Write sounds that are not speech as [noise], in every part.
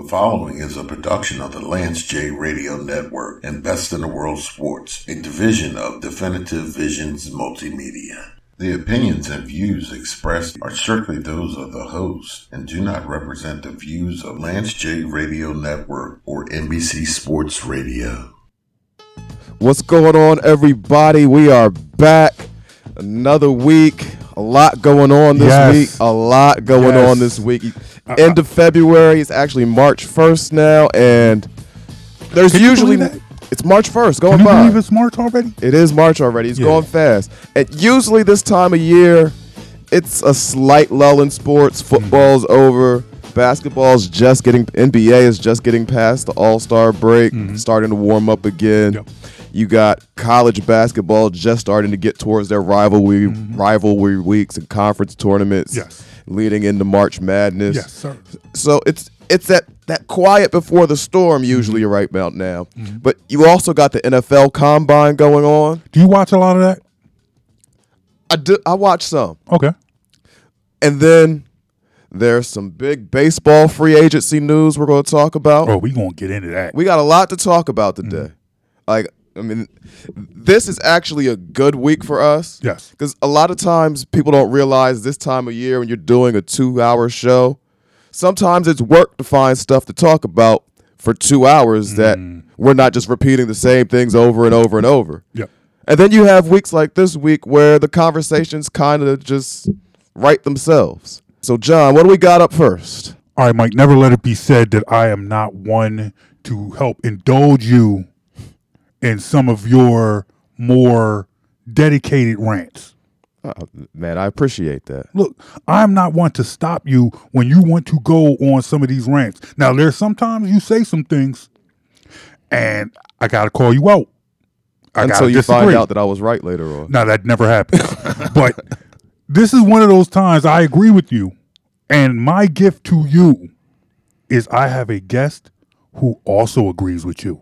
The following is a production of the Lance J Radio Network and Best in the World Sports, a division of Definitive Visions Multimedia. The opinions and views expressed are strictly those of the host and do not represent the views of Lance J Radio Network or NBC Sports Radio. What's going on, everybody? We are back. Another week. A lot going on this Yes. week. A lot going Yes. on this week. Uh, uh. End of February. It's actually March 1st now, and there's Can usually it's March 1st Can going you by. believe it's March already? It is March already. It's Yeah. going fast. And usually this time of year, it's a slight lull in sports. Mm. Football's over. Basketball's just getting NBA is just getting past the All Star break, mm-hmm. starting to warm up again. Yep. You got college basketball just starting to get towards their rivalry rivalry weeks and conference tournaments. Yes. Leading into March Madness. Yes, sir. So it's it's that that quiet before the storm usually Mm-hmm. right about now. But you also got the NFL combine going on. Do you watch a lot of that? I do, I watch some. Okay. And then there's some big baseball free agency news we're going to talk about. Oh, we're gonna get into that. We got a lot to talk about Mm-hmm. today. Like I mean this is actually a good week for us. yes. Cuz a lot of times people don't realize this time of year when you're doing a 2-hour show, sometimes it's work to find stuff to talk about for 2 hours that Mm. we're not just repeating the same things over and over and over. Yep. And then you have weeks like this week where the conversations kind of just write themselves. So, John, what do we got up first? All right, Mike. Never let it be said that I am not one to help indulge you in some of your more dedicated rants. Oh, man, I appreciate that. Look, I'm not one to stop you when you want to go on some of these rants. Now, there's sometimes you say some things, and I gotta call you out. I Until gotta you find out that I was right later on. No, that never happens. [laughs] but this is one of those times I agree with you. And my gift to you is I have a guest who also agrees with you.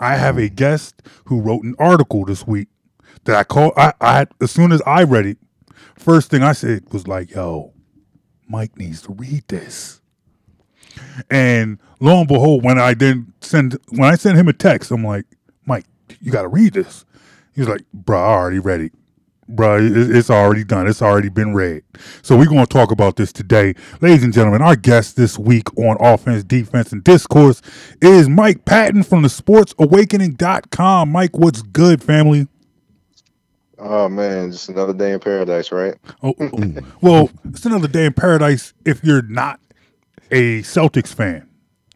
I have a guest who wrote an article this week that I call I, I as soon as I read it, first thing I said was like, yo, Mike needs to read this. And lo and behold, when I then send when I send him a text, I'm like, Mike, you got to read this. He's like, bro, I already read it. Bro, it's already done. It's already been read. So we're going to talk about this today. Ladies and gentlemen, our guest this week on Offense, Defense, and Discourse is Mike Patton from the sportsawakening.com. Mike, what's good, family? Oh man, just another day in paradise, right? Oh, [laughs] oh, well, it's another day in paradise if you're not a Celtics fan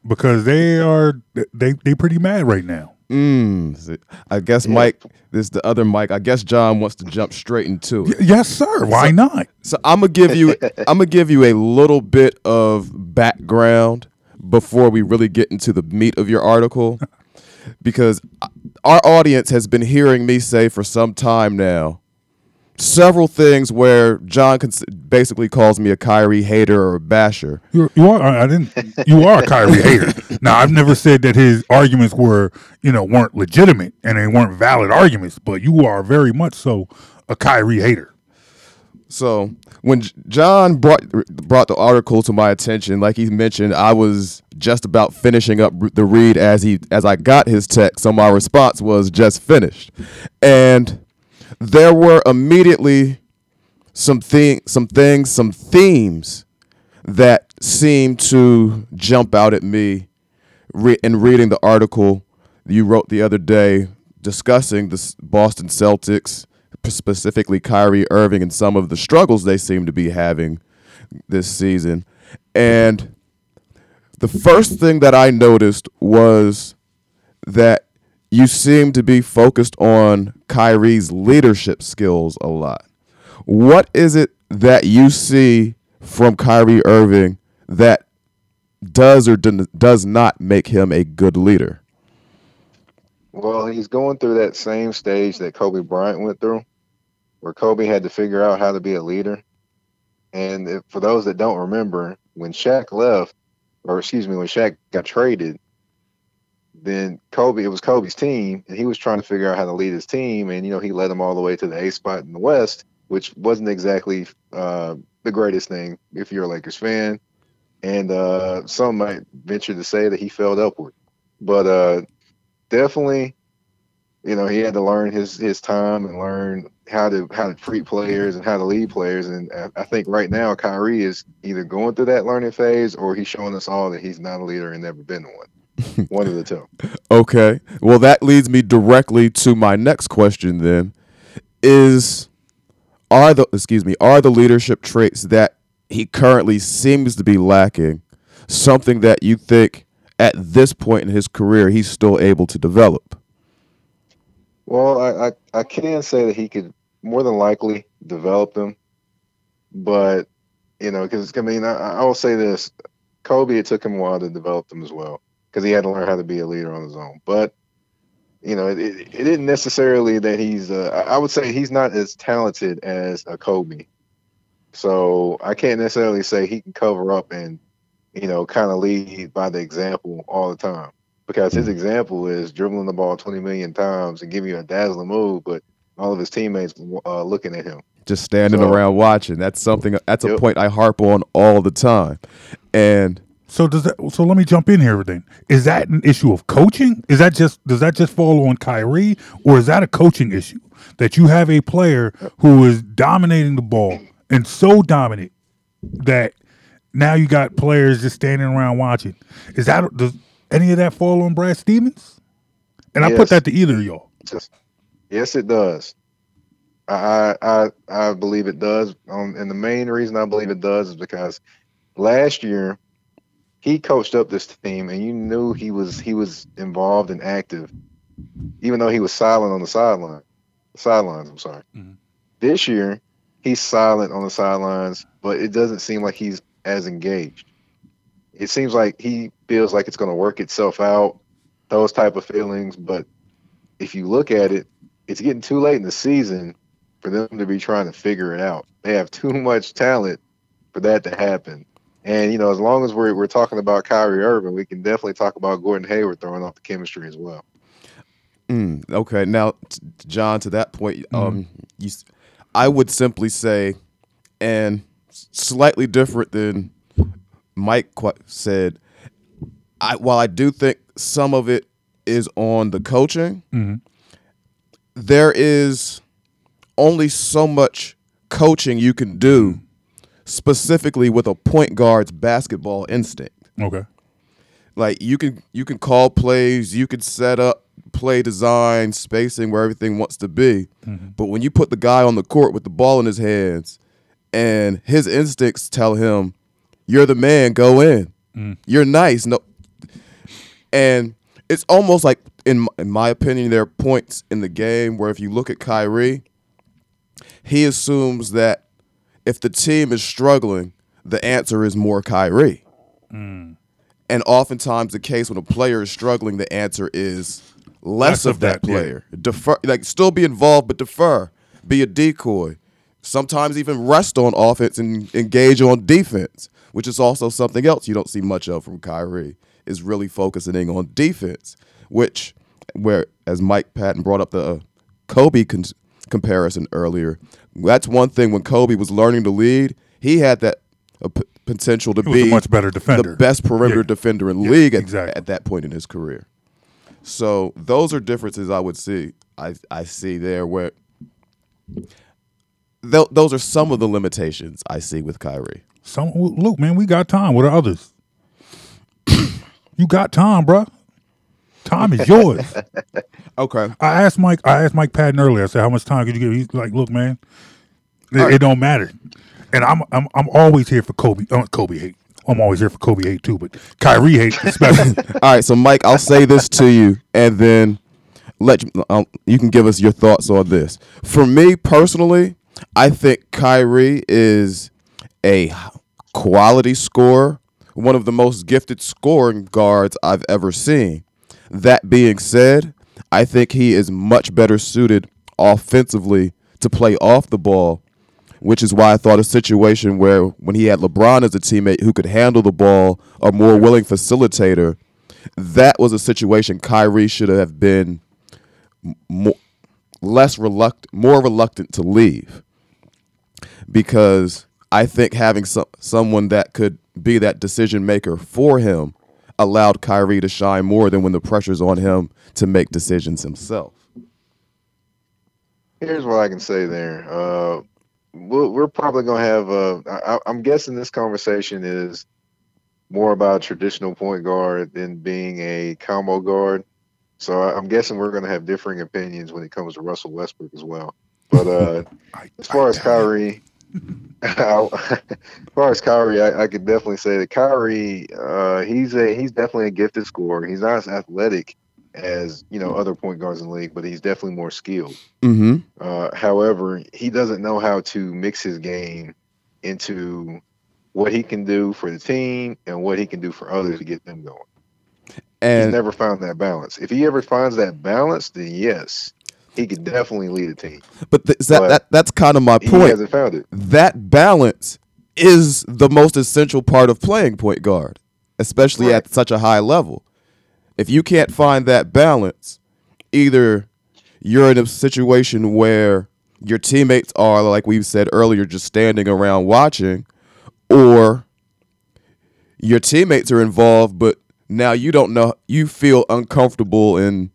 because they are they they pretty mad right now. Mm, I guess Mike, this is the other Mike. I guess John wants to jump straight into it. Y- yes, sir. Why not? So I'm gonna give you, [laughs] I'm gonna give you a little bit of background before we really get into the meat of your article, [laughs] because our audience has been hearing me say for some time now several things where John cons- basically calls me a Kyrie hater or a basher. You're, you are. I didn't. You are a Kyrie hater. Now, I've never said that his arguments were, you know, weren't legitimate and they weren't valid arguments, but you are very much so a Kyrie hater. So when John brought brought the article to my attention, like he mentioned, I was just about finishing up the read as he as I got his text. So my response was just finished, and there were immediately some thing some things some themes that seemed to jump out at me re- in reading the article you wrote the other day discussing the Boston Celtics, specifically Kyrie Irving, and some of the struggles they seem to be having this season. And the first thing that I noticed was that you seem to be focused on Kyrie's leadership skills a lot. What is it that you see from Kyrie Irving that does or does not make him a good leader? Well, he's going through that same stage that Kobe Bryant went through, where Kobe had to figure out how to be a leader. And if, for those that don't remember, when Shaq left, or excuse me, when Shaq got traded, then Kobe, it was Kobe's team, and he was trying to figure out how to lead his team. And, you know, he led them all the way to the A spot in the West, which wasn't exactly uh, the greatest thing if you're a Lakers fan. and uh, some might venture to say that he failed upward. But uh, definitely, you know, he had to learn his his time and learn how to how to treat players and how to lead players. And I think right now Kyrie is either going through that learning phase or he's showing us all that he's not a leader and never been one. [laughs] one of the two. Okay. Well, that leads me directly to my next question. Then, is are the excuse me are the leadership traits that he currently seems to be lacking something that you think at this point in his career he's still able to develop? Well, I, I, I can say that he could more than likely develop them, but you know, because I mean, I, I will say this: Kobe, it took him a while to develop them as well because he had to learn how to be a leader on his own. But you know, it, it, it isn't necessarily that he's. Uh, I would say he's not as talented as a Kobe, so I can't necessarily say he can cover up and you know kind of lead by the example all the time because his example is dribbling the ball 20 million times and giving you a dazzling move, but all of his teammates uh, looking at him. Just standing so, around watching. That's something. That's a yep. point I harp on all the time, and so does that? So let me jump in here. Then is that an issue of coaching? Is that just does that just fall on Kyrie, or is that a coaching issue that you have a player who is dominating the ball and so dominant that now you got players just standing around watching? Is that does any of that fall on Brad Stevens? And yes. I put that to either of y'all. Yes, it does. I I I believe it does. Um, and the main reason I believe it does is because last year he coached up this team, and you knew he was he was involved and active, even though he was silent on the sideline. Sidelines, I'm sorry. Mm-hmm. This year, he's silent on the sidelines, but it doesn't seem like he's as engaged. It seems like he feels like it's going to work itself out, those type of feelings. But if you look at it, it's getting too late in the season for them to be trying to figure it out. They have too much talent for that to happen. And you know, as long as we're we're talking about Kyrie Irving, we can definitely talk about Gordon Hayward throwing off the chemistry as well. Mm, okay, now, t- John, to that point, mm-hmm. um, you, I would simply say, and slightly different than Mike said, I while I do think some of it is on the coaching, mm-hmm. there is only so much coaching you can do specifically with a point guard's basketball instinct. Okay. Like you can you can call plays, you can set up play design, spacing where everything wants to be. Mm-hmm. But when you put the guy on the court with the ball in his hands and his instincts tell him, You're the man, go in. Mm. You're nice. No and it's almost like in my, in my opinion, there are points in the game where if you look at Kyrie, he assumes that if the team is struggling, the answer is more Kyrie. Mm. And oftentimes the case when a player is struggling, the answer is less, less of, of, that, that player. Yeah. Defer, like still be involved, but defer, be a decoy. Sometimes even rest on offense and engage on defense, which is also something else you don't see much of from Kyrie. Is really focusing on defense, which, where as Mike Patton brought up the uh, Kobe con- comparison earlier, that's one thing when Kobe was learning to lead, he had that uh, p- potential to be much better defender, the best perimeter yeah. defender in yeah, league at, exactly. at that point in his career. So those are differences I would see. I I see there where th- those are some of the limitations I see with Kyrie. Some look, man, we got time. What are others? [coughs] you got time, bro. Time is yours. [laughs] okay. I asked Mike. I asked Mike Patton earlier. I said, "How much time could you give?" He's like, "Look, man, it, right. it don't matter." And I'm I'm I'm always here for Kobe. Uh, Kobe hate. I'm always here for Kobe hate too, but Kyrie hate [laughs] especially. All right, so Mike, I'll say this to you, and then let you, um, you can give us your thoughts on this. For me personally, I think Kyrie is a quality scorer, one of the most gifted scoring guards I've ever seen. That being said, I think he is much better suited offensively to play off the ball, which is why I thought a situation where when he had LeBron as a teammate who could handle the ball, a more willing facilitator, that was a situation Kyrie should have been more, less reluctant, more reluctant to leave, because I think having some someone that could be that decision maker for him allowed Kyrie to shine more than when the pressure's on him to make decisions himself. Here's what I can say there. Uh, we're, we're probably going to have, uh, I, I'm guessing this conversation is more about traditional point guard than being a combo guard. So I'm guessing we're going to have differing opinions when it comes to Russell Westbrook as well. But uh, [laughs] I, as far I as. Kyrie, [laughs] as far as Kyrie, I, I could definitely say that Kyrie, uh, he's a he's definitely a gifted scorer. He's not as athletic as you know other point guards in the league, but he's definitely more skilled. Mm-hmm. Uh, however, he doesn't know how to mix his game into what he can do for the team and what he can do for others to get them going. He's And never found that balance. If he ever finds that balance, then yes, he could definitely lead a team. but th- that, but that that's kind of my point. He hasn't found it. that balance is the most essential part of playing point guard, especially Right. at such a high level. If you can't find that balance, either you're in a situation where your teammates are, like we said earlier, just standing around watching, or your teammates are involved, but now you don't know, you feel uncomfortable in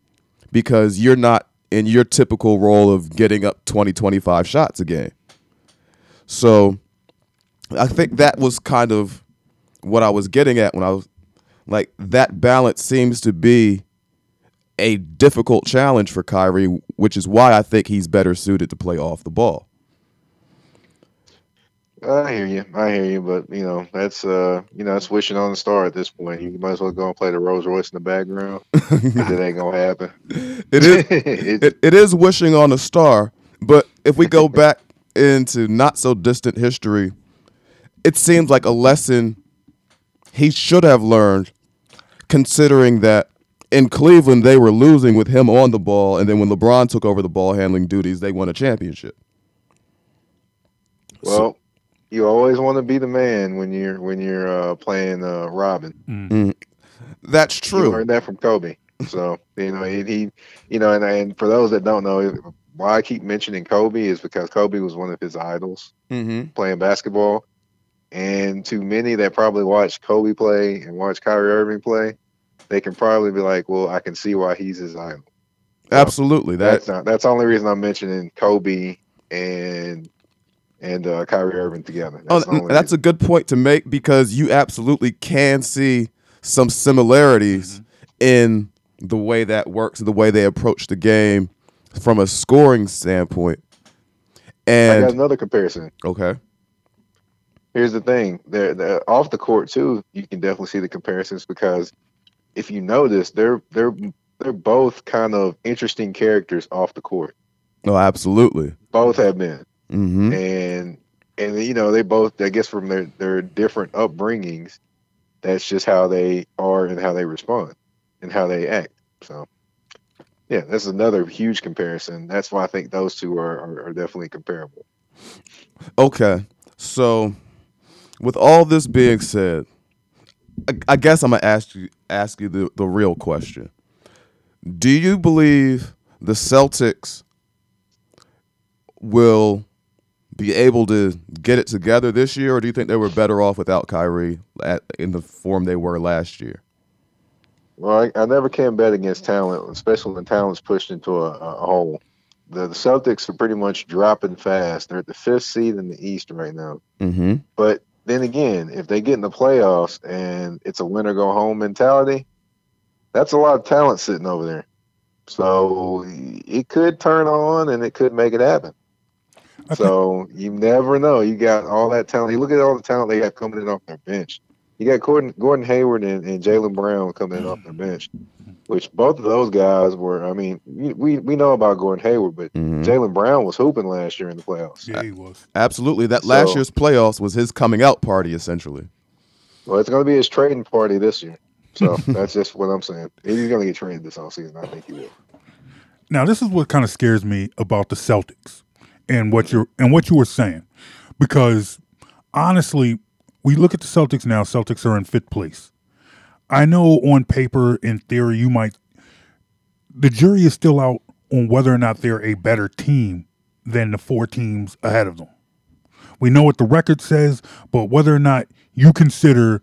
because you're not in your typical role of getting up 20, 25 shots a game. So I think that was kind of what I was getting at when I was like that balance seems to be a difficult challenge for Kyrie, which is why I think he's better suited to play off the ball. I hear you. I hear you, but you know that's uh you know that's wishing on the star at this point. You might as well go and play the Rolls Royce in the background. it ain't gonna happen. [laughs] It is [laughs] it, it is wishing on a star, but if we go [laughs] back into not so distant history, it seems like a lesson he should have learned, considering that in Cleveland they were losing with him on the ball, and then when LeBron took over the ball handling duties, they won a championship. well, you always want to be the man when you're when you're uh, playing uh, Robin. That's You true. learned that from Kobe. So you know he, he you know, and, and for those that don't know, why I keep mentioning Kobe is because Kobe was one of his idols Mm-hmm. playing basketball. And to many that probably watch Kobe play and watch Kyrie Irving play, they can probably be like, "Well, I can see why he's his idol." Absolutely. That That's not. That's the only reason I'm mentioning Kobe and and uh, Kyrie Irving together. Oh, That's, the only that's a good point to make because you absolutely can see some similarities in the way that works, the way they approach the game from a scoring standpoint. And I got another comparison. okay, Here's the thing: they're, they're off the court too. You can definitely see the comparisons because if you notice, they're they're they're both kind of interesting characters off the court. no, absolutely. Both have been. Hmm and and you know they both i guess from their their different upbringings that's just how they are and how they respond and how they act. So yeah that's another huge comparison. That's why i think those two are are, are definitely comparable. Okay, so with all this being said, I, I guess I'm gonna ask you ask you the, the real question. Do you believe the Celtics will be able to get it together this year, or do you think they were better off without Kyrie at, in the form they were last year? well i, I never can bet against talent especially when talent's pushed into a, a hole the, the celtics are pretty much dropping fast they're at the fifth seed in the east right now Mm-hmm. But then again, if they get in the playoffs and it's a win or go home mentality, that's a lot of talent sitting over there. So it could turn on and it could make it happen. I think- So you never know. You got all that talent. You look at all the talent they got coming in off their bench. You got Gordon, Gordon Hayward and, and Jaylen Brown coming in off their bench, which both of those guys were. I mean, we we, we know about Gordon Hayward, but Mhm. Jaylen Brown was hooping last year in the playoffs. Yeah, he was. Absolutely. That last year's playoffs was his coming out party, essentially. Well, it's going to be his trading party this year. So [laughs] that's just what I'm saying. He's going to get traded this offseason. I think he will. Now, this is what kind of scares me about the Celtics and what you're and what you were saying, because honestly, we look at the Celtics now. Celtics are in fifth place. I know on paper, in theory, you might. The jury is still out on whether or not they're a better team than the four teams ahead of them. We know what the record says, but whether or not you consider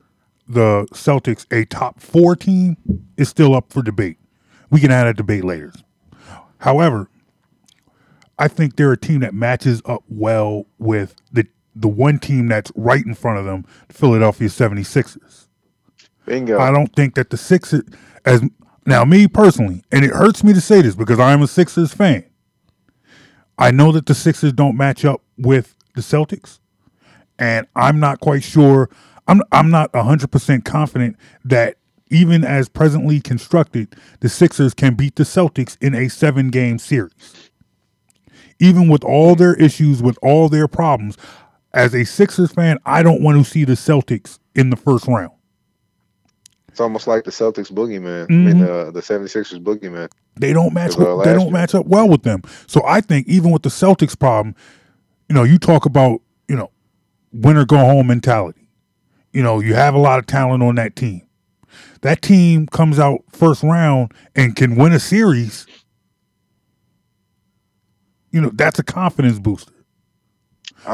the Celtics a top four team is still up for debate. We can add a debate later. However, I think they're a team that matches up well with the the one team that's right in front of them, the Philadelphia 76ers. Bingo. I don't think that the Sixers, as now me personally, and it hurts me to say this because I am a Sixers fan. I know that the Sixers don't match up with the Celtics, and I'm not quite sure. I'm I'm not hundred percent confident that even as presently constructed, the Sixers can beat the Celtics in a seven game series. Even with all their issues, with all their problems, as a Sixers fan, I don't want to see the Celtics in the first round. It's almost like the Celtics boogeyman. I mean, uh, the 76ers boogeyman. They don't match. Uh, With, they don't year- match up well with them. So I think even with the Celtics problem, you know, you talk about you know, win or go home mentality. You know, you have a lot of talent on that team. That team comes out first round and can win a series. You know, that's a confidence booster.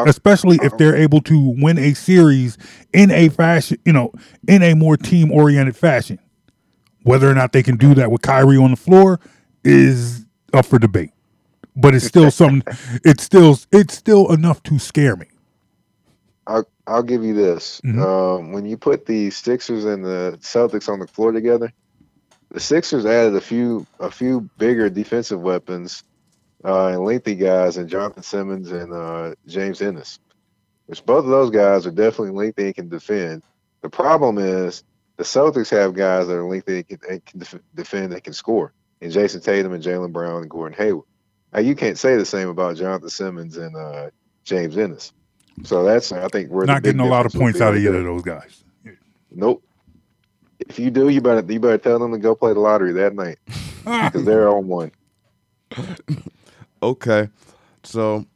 Especially if they're able to win a series in a fashion, you know, in a more team oriented fashion. Whether or not they can do that with Kyrie on the floor is up for debate. But it's still [laughs] something it's still it's still enough to scare me. I'll, I'll give you this. Mhm. Um, when you put the Sixers and the Celtics on the floor together, the Sixers added a few a few bigger defensive weapons uh, and lengthy guys in Jonathan Simmons and uh, James Ennis, which both of those guys are definitely lengthy and can defend. The problem is the Celtics have guys that are lengthy and can, and can def- defend and can score, and Jayson Tatum and Jaylen Brown and Gordon Hayward. Now you can't say the same about Jonathan Simmons and uh, James Ennis. So that's I think we're Not getting a lot of points out of either of those guys. Nope. If you do, you better you better tell them to go play the lottery that night [laughs] because they're on one. Okay. So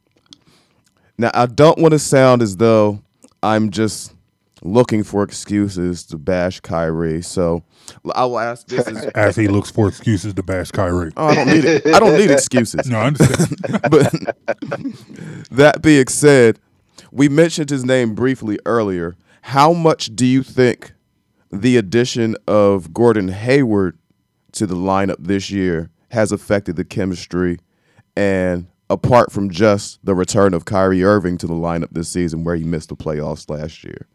now I don't want to sound as though I'm just looking for excuses to bash Kyrie. So I will ask this is [laughs] As he looks for excuses to bash Kyrie. oh, I don't need it. I don't need excuses. No, I understand. [laughs] but that being said, we mentioned his name briefly earlier. How much do you think the addition of Gordon Hayward to the lineup this year has affected the chemistry? And apart from just the return of Kyrie Irving to the lineup this season, where he missed the playoffs last year.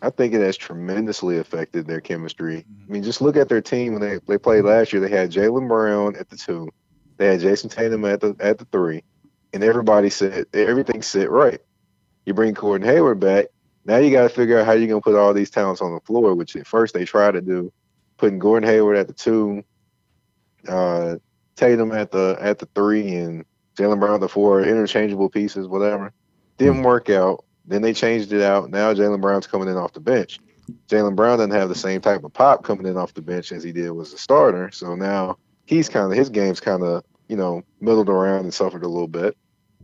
I think it has tremendously affected their chemistry. I mean, just look at their team when they, they played last year. They had Jaylen Brown at the two, they had Jayson Tatum at the at the three, and everybody said everything sit right. You bring Gordon Hayward back. Now you got to figure out how you're gonna put all these talents on the floor, which at first they tried to do, putting Gordon Hayward at the two, uh, Tatum at the at the three, and Jaylen Brown at the four, interchangeable pieces, whatever. Didn't hmm. work out. Then they changed it out. Now Jaylen Brown's coming in off the bench. Jaylen Brown doesn't have the same type of pop coming in off the bench as he did was a starter. So now he's kind of his game's kind of you know middled around and suffered a little bit.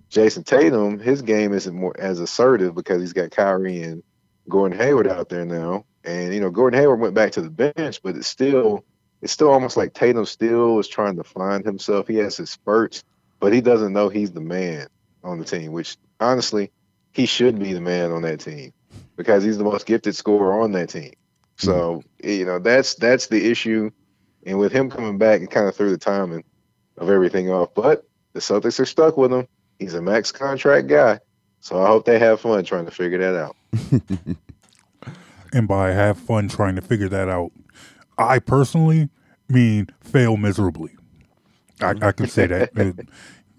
Jayson Tatum, his game isn't more as assertive because he's got Kyrie and Gordon Hayward out there now. And you know Gordon Hayward went back to the bench, but it's still it's still almost like Tatum still is trying to find himself. He has his spurts, but he doesn't know he's the man on the team. Which honestly, he should be the man on that team because he's the most gifted scorer on that team. So mm-hmm. you know that's that's the issue, and with him coming back, it kind of threw the timing of everything off. But the Celtics are stuck with him. He's a max contract guy, so I hope they have fun trying to figure that out. [laughs] and by have fun trying to figure that out, I personally mean fail miserably. I, I can say that. [laughs]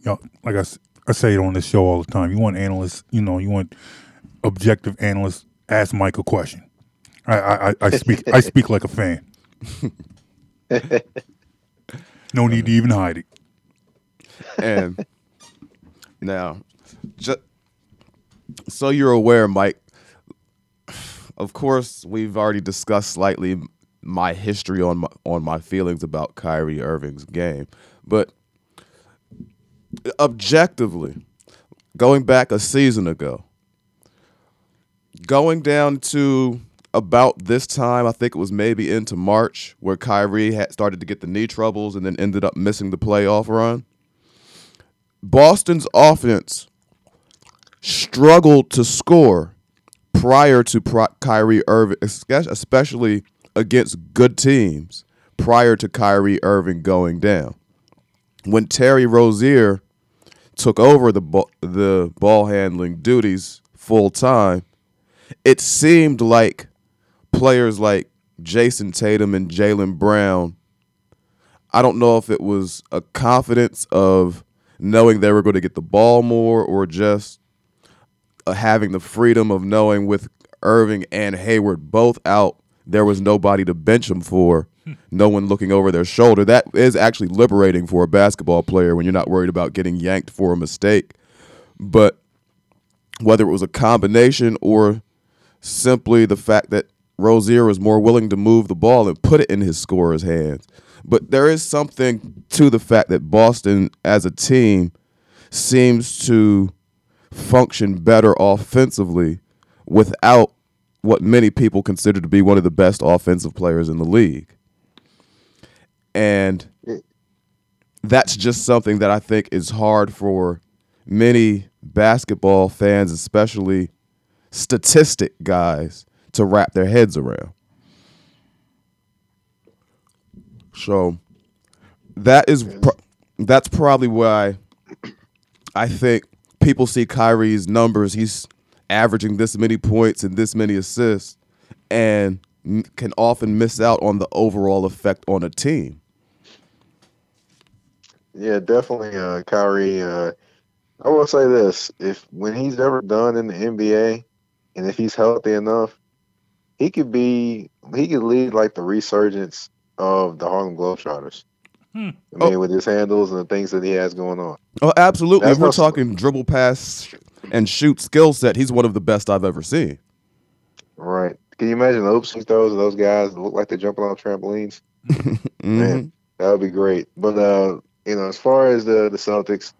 You know, like I, I say it on this show all the time. You want analysts, you know, you want objective analysts. Ask Mike a question. I, I, I- I speak. I [laughs] speak like a fan. No need to even hide it. And now, just so you're aware, Mike, of course, we've already discussed slightly my history on my, on my feelings about Kyrie Irving's game, but objectively, going back a season ago, going down to about this time, I think it was maybe into March, where Kyrie had started to get the knee troubles and then ended up missing the playoff run. Boston's offense struggled to score prior to Pro- Kyrie Irving, espe- especially against good teams prior to Kyrie Irving going down. When Terry Rozier took over the ball, the ball handling duties full time, it seemed like players like Jayson Tatum and Jaylen Brown. I don't know if it was a confidence of knowing they were going to get the ball more or just uh, having the freedom of knowing with Irving and Hayward both out, there was nobody to bench him for, [laughs] no one looking over their shoulder. That is actually liberating for a basketball player when you're not worried about getting yanked for a mistake. But whether it was a combination or simply the fact that Rozier was more willing to move the ball and put it in his scorer's hands. But there is something to the fact that Boston as a team seems to function better offensively without what many people consider to be one of the best offensive players in the league. And that's just something that I think is hard for many basketball fans, especially statistic guys, to wrap their heads around. So that is pro- that's probably why I think people see Kyrie's numbers. He's averaging this many points and this many assists, and can often miss out on the overall effect on a team. Yeah, definitely, uh, Kyrie. Uh, I will say this: if when he's ever done in the NBA, and if he's healthy enough, he could be he could lead like the resurgence of the Harlem Globetrotters. Hmm. I mean, with his handles and the things that he has going on. Oh, absolutely. That's If we're not- talking dribble pass and shoot skill set, he's one of the best I've ever seen. Right? Can you imagine the oops he throws of those guys that look like they're jumping off trampolines? Man. Mhm. That would be great. But uh, you know, as far as the the Celtics,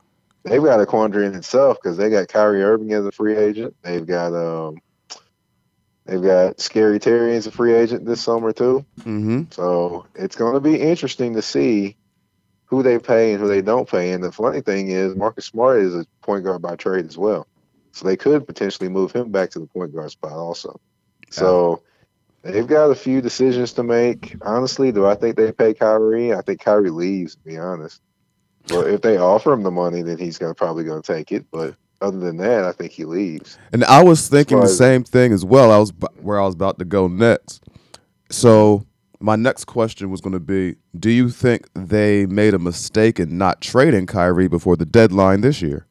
they've got a quandary in itself because they got Kyrie Irving as a free agent. They've got um, they've got Scary Terry as a free agent this summer too. Mhm. So it's going to be interesting to see who they pay and who they don't pay. And the funny thing is, Marcus Smart is a point guard by trade as well, so they could potentially move him back to the point guard spot also. So. They've got a few decisions to make. Honestly, do I think they pay Kyrie? I think Kyrie leaves, to be honest. But if they offer him the money, then he's gonna probably gonna take it. But other than that, I think he leaves. And I was thinking the same thing as well. I was b- where I was about to go next. So my next question was going to be: Do you think they made a mistake in not trading Kyrie before the deadline this year?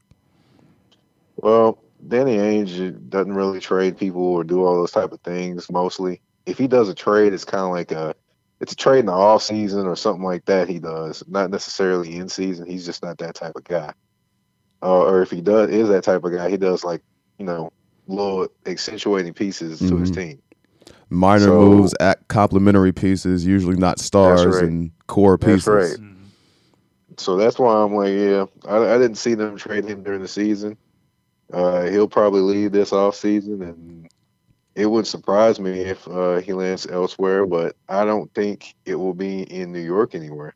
Well, Danny Ainge doesn't really trade people or do all those type of things mostly. If he does a trade, it's kind of like a it's a trade in the off season or something like that. He does not necessarily in season. He's just not that type of guy. Uh, or if he does is that type of guy, he does like you know little accentuating pieces to his Mhm. team. Minor So- moves at complementary pieces, usually not stars right. and core That's pieces. right. So that's why I'm like, yeah, I, I didn't see them trade him during the season. Uh, he'll probably leave this off season, and it would surprise me if uh, he lands elsewhere. But I don't think it will be in New York anywhere.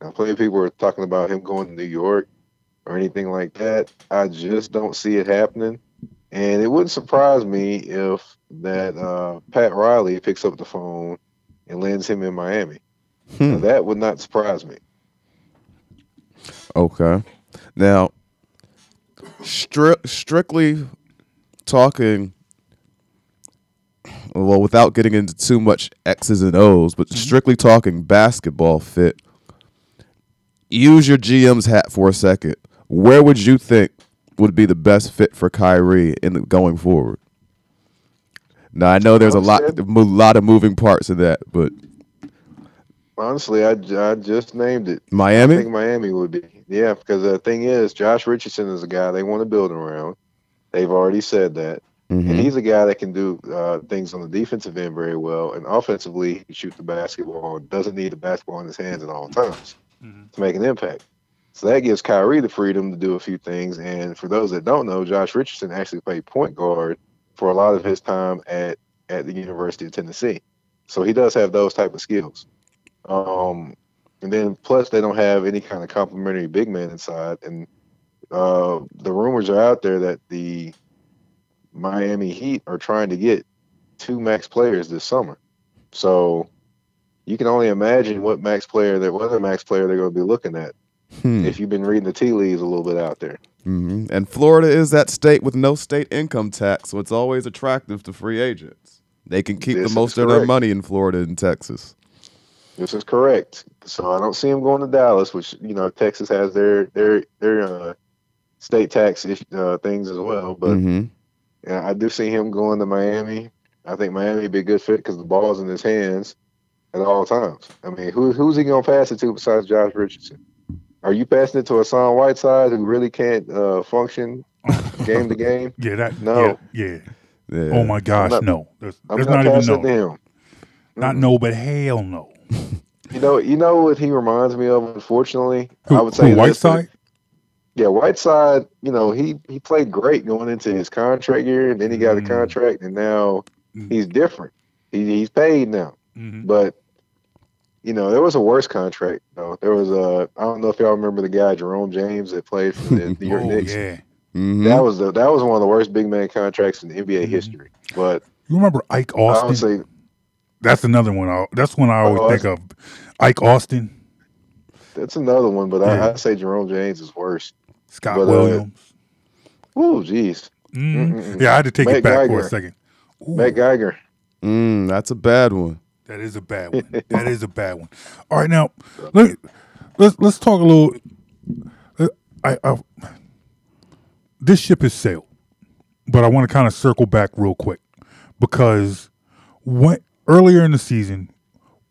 Now, plenty of people are talking about him going to New York or anything like that. I just don't see it happening, and it wouldn't surprise me if that uh, Pat Riley picks up the phone and lands him in Miami. Hmm. Now, that would not surprise me. Okay. Now, stri- strictly talking, well, without getting into too much X's and O's, but strictly talking basketball fit, use your GM's hat for a second. Where would you think would be the best fit for Kyrie in the, going forward? Now, I know there's a lot, a lot of moving parts in that, but Honestly, I, I just named it. Miami. I Miami. think Miami would be. Yeah, because the thing is, Josh Richardson is a guy they want to build around. They've already said that. Mhm. And he's a guy that can do uh, things on the defensive end very well. And offensively, he can shoot the basketball, and doesn't need the basketball in his hands at all times Mhm. to make an impact. So that gives Kyrie the freedom to do a few things. And for those that don't know, Josh Richardson actually played point guard for a lot of his time at, at the University of Tennessee. So he does have those type of skills. Um, and then plus they don't have any kind of complimentary big man inside. And uh, the rumors are out there that the Miami Heat are trying to get two max players this summer. So you can only imagine what max player that what other max player they're going to be looking at Hmm. if you've been reading the tea leaves a little bit out there. hmm And Florida is that state with no state income tax, so it's always attractive to free agents. They can keep This the most of their money in Florida and Texas. This is correct. So I don't see him going to Dallas, which you know Texas has their their their uh, state tax uh, things as well. But hmm yeah, I do see him going to Miami. I think Miami would be a good fit because the ball's in his hands at all times. I mean, who who's he gonna pass it to besides Josh Richardson? Are you passing it to Hassan Whiteside who really can't uh, function game to game? [laughs] Yeah, that. No. Yeah. yeah. Yeah. Oh my gosh, not- no. There's, I'm there's not, not, even passing it to no. him. Not no, but hell no. [laughs] You know, you know what he reminds me of. Unfortunately, Who, I would say who, this, Whiteside? Yeah, Whiteside, you know, he he played great going into his contract year, and then he got a Mm. contract, and now Mm. he's different. He, he's paid now, Mhm. but you know, there was a worse contract. though. there was a I don't know if y'all remember the guy Jerome James that played for the New York [laughs] Oh Knicks. yeah. Mhm. That was the that was one of the worst big man contracts in NBA Mhm. history. But You remember Ike I Austin? say That's another one. I, that's one I always Oh, think of. Ike Austin, that's another one, but Yeah. I, I'd say Jerome James is worse. Scott But, uh, Williams. Oh, jeez, mm-mm. Yeah, I had to take Matt it back for a second. Ooh, Matt Geiger. Mm, that's a bad one. That is a bad one. that is a bad one. All right, now let let's let's talk a little. I, I this ship has sailed, but I want to kind of circle back real quick because when earlier in the season,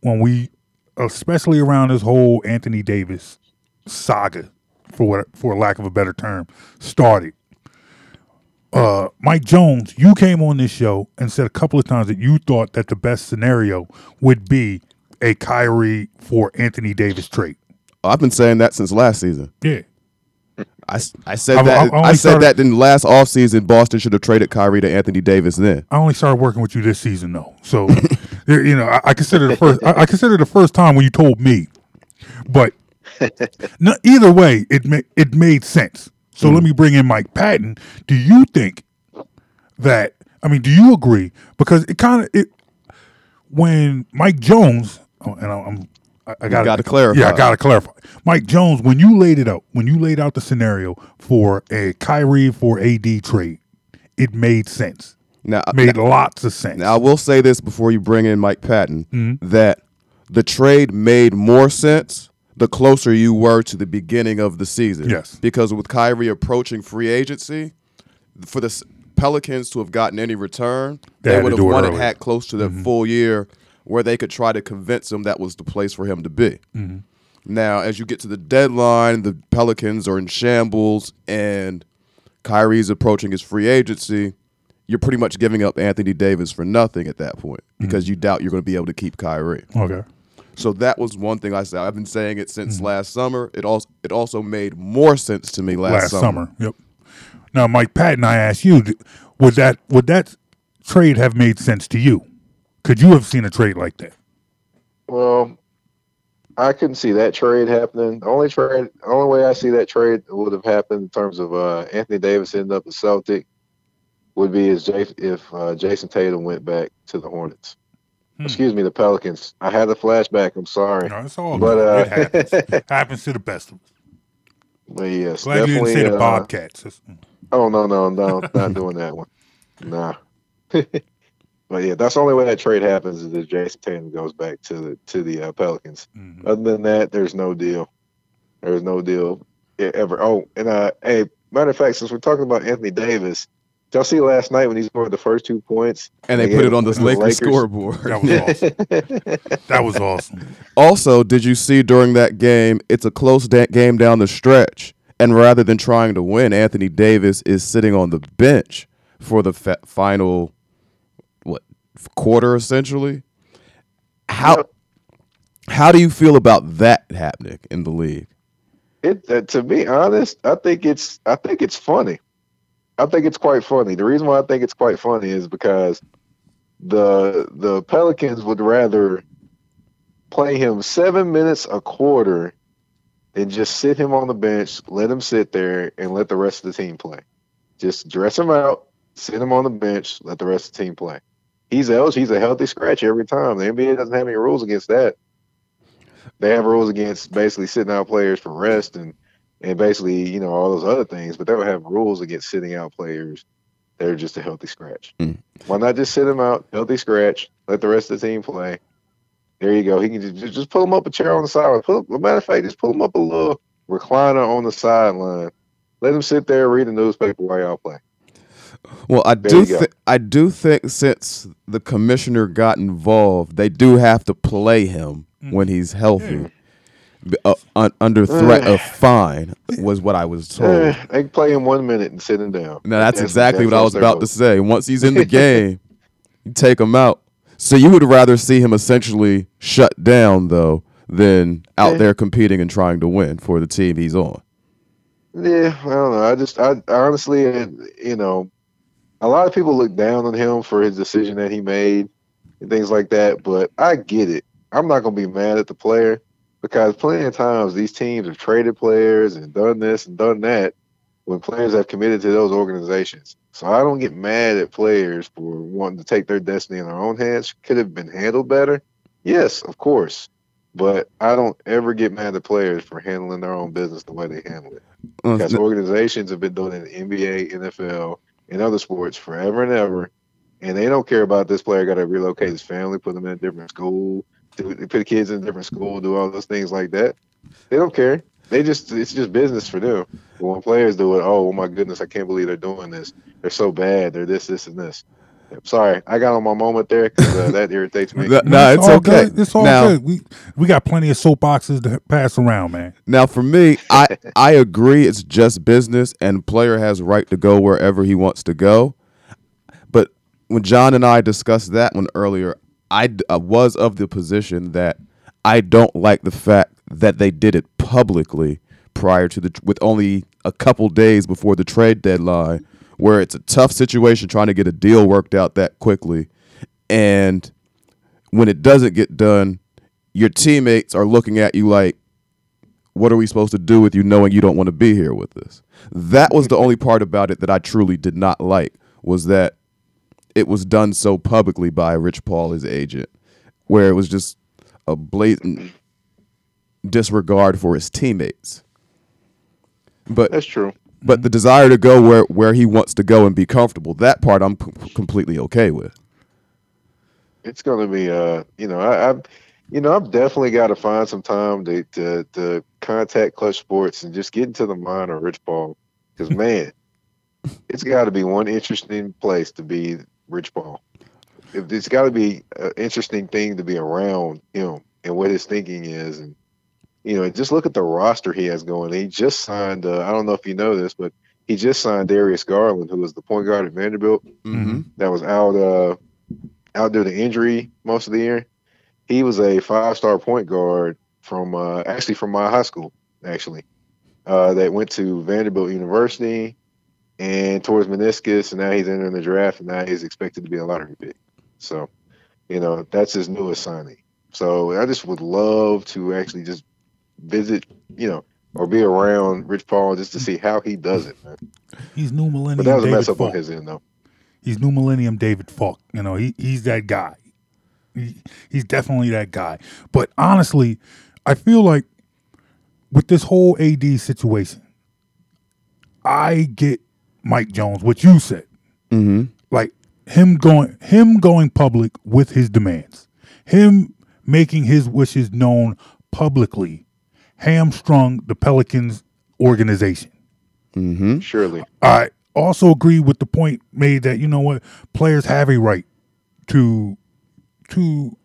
when we, especially around this whole Anthony Davis saga, for what for lack of a better term, started. Uh, Mike Jones, you came on this show and said a couple of times that you thought that the best scenario would be a Kyrie for Anthony Davis trade. I've been saying that since last season. Yeah, I, I said I've- that I've I said started- that in last offseason Boston should have traded Kyrie to Anthony Davis then. I only started working with you this season though, so [laughs] you know I, I consider the first. I, I consider the first time when you told me, but [laughs] no, either way, it ma- it made sense. So let me bring in Mike Patton. Do you think that? I mean, do you agree? Because it kind of it when Mike Jones oh, and I- I'm I, I got gotta clarify. Yeah, I got to clarify. Mike Jones, when you laid it out, when you laid out the scenario for a Kyrie for AD trade, it made sense. Now, Made lots of sense. Now I will say this before you bring in Mike Patton Mm-hmm. that the trade made more sense the closer you were to the beginning of the season. Yes. Because with Kyrie approaching free agency, for the Pelicans to have gotten any return, They they, would have wanted. Mm-hmm. close to the full year where they could try to convince him that was the place for him to be. Mm-hmm. Now, as you get to the deadline, the Pelicans are in shambles and Kyrie's approaching his free agency. You're pretty much giving up Anthony Davis for nothing at that point Mm-hmm. because you doubt you're going to be able to keep Kyrie. okay. So that was one thing I said. I've been saying it Mm-hmm. since last summer. It also it also made more sense to me last, last summer. summer. Yep. Now, Mike Patton, I asked you, would that would that trade have made sense to you? Could you have seen a trade like that? Well, I couldn't see that trade happening. The only trade, the only way I see that trade would have happened in terms of uh, Anthony Davis ended up a Celtic would be as J- if uh, Jayson Tatum went back to the Hornets. Hmm. Excuse me, the Pelicans. I had a flashback. I'm sorry, No, it's all but good. uh, [laughs] it happens. happens to the best of us. but yes, Glad you didn't definitely. say the uh, Bobcats. That's- Oh no, no, no, not doing that one. Nah. [laughs] but yeah, that's the only way that trade happens is if Jayson Tatum goes back to the to the uh, Pelicans. Mhm. Other than that, there's no deal. There's no deal ever. Oh, and uh, hey, matter of fact, since we're talking about Anthony Davis, y'all see last night when he scored the first two points? And they They put it on this the Lakers, Lakers. scoreboard. That was awesome. [laughs] That was awesome. Also, did you see during that game? It's a close da- game down the stretch, and rather than trying to win, Anthony Davis is sitting on the bench for the fa- final what quarter, essentially. How Yep. how do you feel about that happening in the league? It uh, to be honest, I think it's I think it's funny. I think it's quite funny. The reason why I think it's quite funny is because the the Pelicans would rather play him seven minutes a quarter than just sit him on the bench, let him sit there, and let the rest of the team play. Just dress him out, sit him on the bench, let the rest of the team play. He's else he's a healthy scratch every time. The NBA doesn't have any rules against that. They have rules against basically sitting out players for rest and and basically you know all those other things, but they don't have rules against sitting out players. They're just a healthy scratch. Mm. Why not just sit him out, healthy scratch, let the rest of the team play. There you go. He can just just pull him up a chair on the sideline. Put a matter of fact, just pull him up a little recliner on the sideline. Let him sit there, read the newspaper while y'all play. Well, I There do you go. thi- I do think since the commissioner got involved, they do have to play him when he's healthy. B- Uh, un- under threat of [sighs] fine was what I was [sighs] told. They can play him one minute and sit him down. Now that's, exactly that's what I was about to say. Once he's in the [laughs] game, you take him out. So you would rather see him essentially shut down though than out Yeah. there competing and trying to win for the team he's on. Yeah, I don't know. I just, I, I honestly, uh, you know, a lot of people look down on him for his decision that he made and things like that. But I get it. I'm not gonna be mad at the player because plenty of times these teams have traded players and done this and done that when players have committed to those organizations. So I don't get mad at players for wanting to take their destiny in their own hands. Could have been handled better. Yes, of course. But I don't ever get mad at players for handling their own business the way they handle it. Because organizations have been doing it in the NBA, NFL, and other sports forever and ever, and they don't care about this player got to relocate his family, put them in a different school, do, they put the kids in a different school, do all those things like that. They don't care. They just it's just business for them. But when players do it, oh my goodness, I can't believe they're doing this. They're so bad. They're this, this, and this. Sorry, I got on my moment there because uh, that irritates me. [laughs] Th- no, it's all okay. Good. It's all now, good. We we got plenty of soapboxes to pass around, man. Now, for me, I [laughs] I agree. It's just business, and player has right to go wherever he wants to go. But when John and I discussed that one earlier, I, d- I was of the position that I don't like the fact that they did it publicly prior to the with only a couple days before the trade deadline, where it's a tough situation trying to get a deal worked out that quickly, and when it doesn't get done, your teammates are looking at you like what are we supposed to do with you knowing you don't want to be here with us? That was the only part about it that i truly did not like was that it was done so publicly by rich paul his agent where it was just a blatant disregard for his teammates. But That's true. but the desire to go where where he wants to go and be comfortable that part i'm com- completely okay with. It's going to be uh you know I, I've you know I've definitely got to find some time to, to to contact Clutch Sports and just get into the mind of Rich Paul. Because man, [laughs] it's got to be one interesting place to be Rich Paul. If It's got to be an interesting thing to be around him and what his thinking is, and you know just look at the roster he has going. He just signed. Uh, I don't know if you know this, but he just signed Darius Garland, who was the point guard at Vanderbilt mm-hmm. that was out uh out due to injury most of the year. He was a five star point guard from uh actually from my high school, actually. Uh that went to Vanderbilt University towards meniscus and now he's entering the draft and now he's expected to be a lottery pick. So, you know, that's his newest signing. So I just would love to actually just visit, you know, or be around Rich Paul just to see how he does it, man. He's new millennium. But that was a mess up on his end though. He's new millennium David Falk. You know, he he's that guy. He, he's definitely that guy. But honestly, I feel like with this whole AD situation, I get Mike Jones what you said. Mm-hmm. Like him going him going public with his demands. Him making his wishes known publicly hamstrung the Pelicans organization. Mm-hmm. Surely. I also agree with the point made that you know what players have a right to to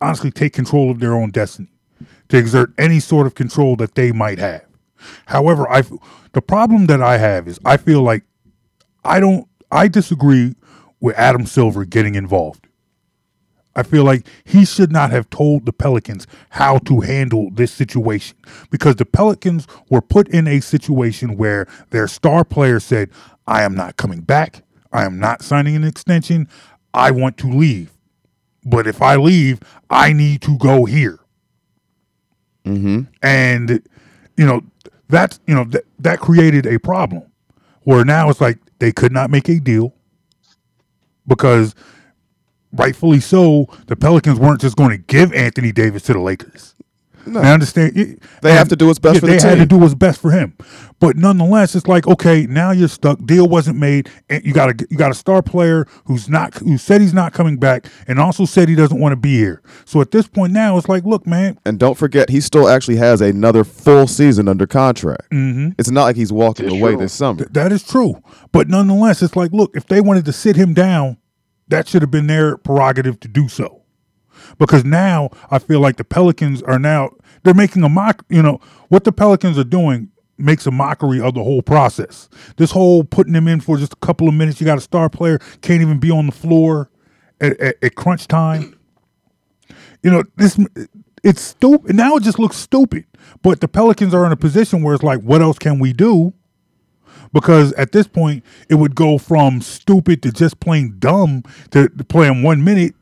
honestly take control of their own destiny, to exert any sort of control that they might have. However, I the problem that I have is I feel like I don't I disagree with Adam Silver getting involved. I feel like he should not have told the Pelicans how to handle this situation because the Pelicans were put in a situation where their star player said, I am not coming back. I am not signing an extension. I want to leave. But if I leave, I need to go here. Mm-hmm. And, you know, that's, you know, th- that created a problem where now it's like they could not make a deal. because rightfully so, the Pelicans weren't just going to give Anthony Davis to the Lakers. I understand. it- They have to do what's best yeah, for the they had to do what's best for him. But nonetheless, it's like okay, now you're stuck. Deal wasn't made, and you got a you got a star player who's not who said he's not coming back, and also said he doesn't want to be here. So at this point now, it's like, look, man, And don't forget, he still actually has another full season under contract. Mm-hmm. It's not like he's walking It's away true. this summer. Th- that is true. But nonetheless, it's like, look, if they wanted to sit him down, that should have been their prerogative to do so. Because now I feel like the Pelicans are now they're making a mock. You know what the Pelicans are doing makes a mockery of the whole process. This whole putting them in for just a couple of minutes. You got a star player can't even be on the floor at, at, at crunch time. You know this. It's stupid. Now it just looks stupid. But the Pelicans are in a position where it's like, what else can we do? because at this point it would go from stupid to just plain dumb to, to playing one minute.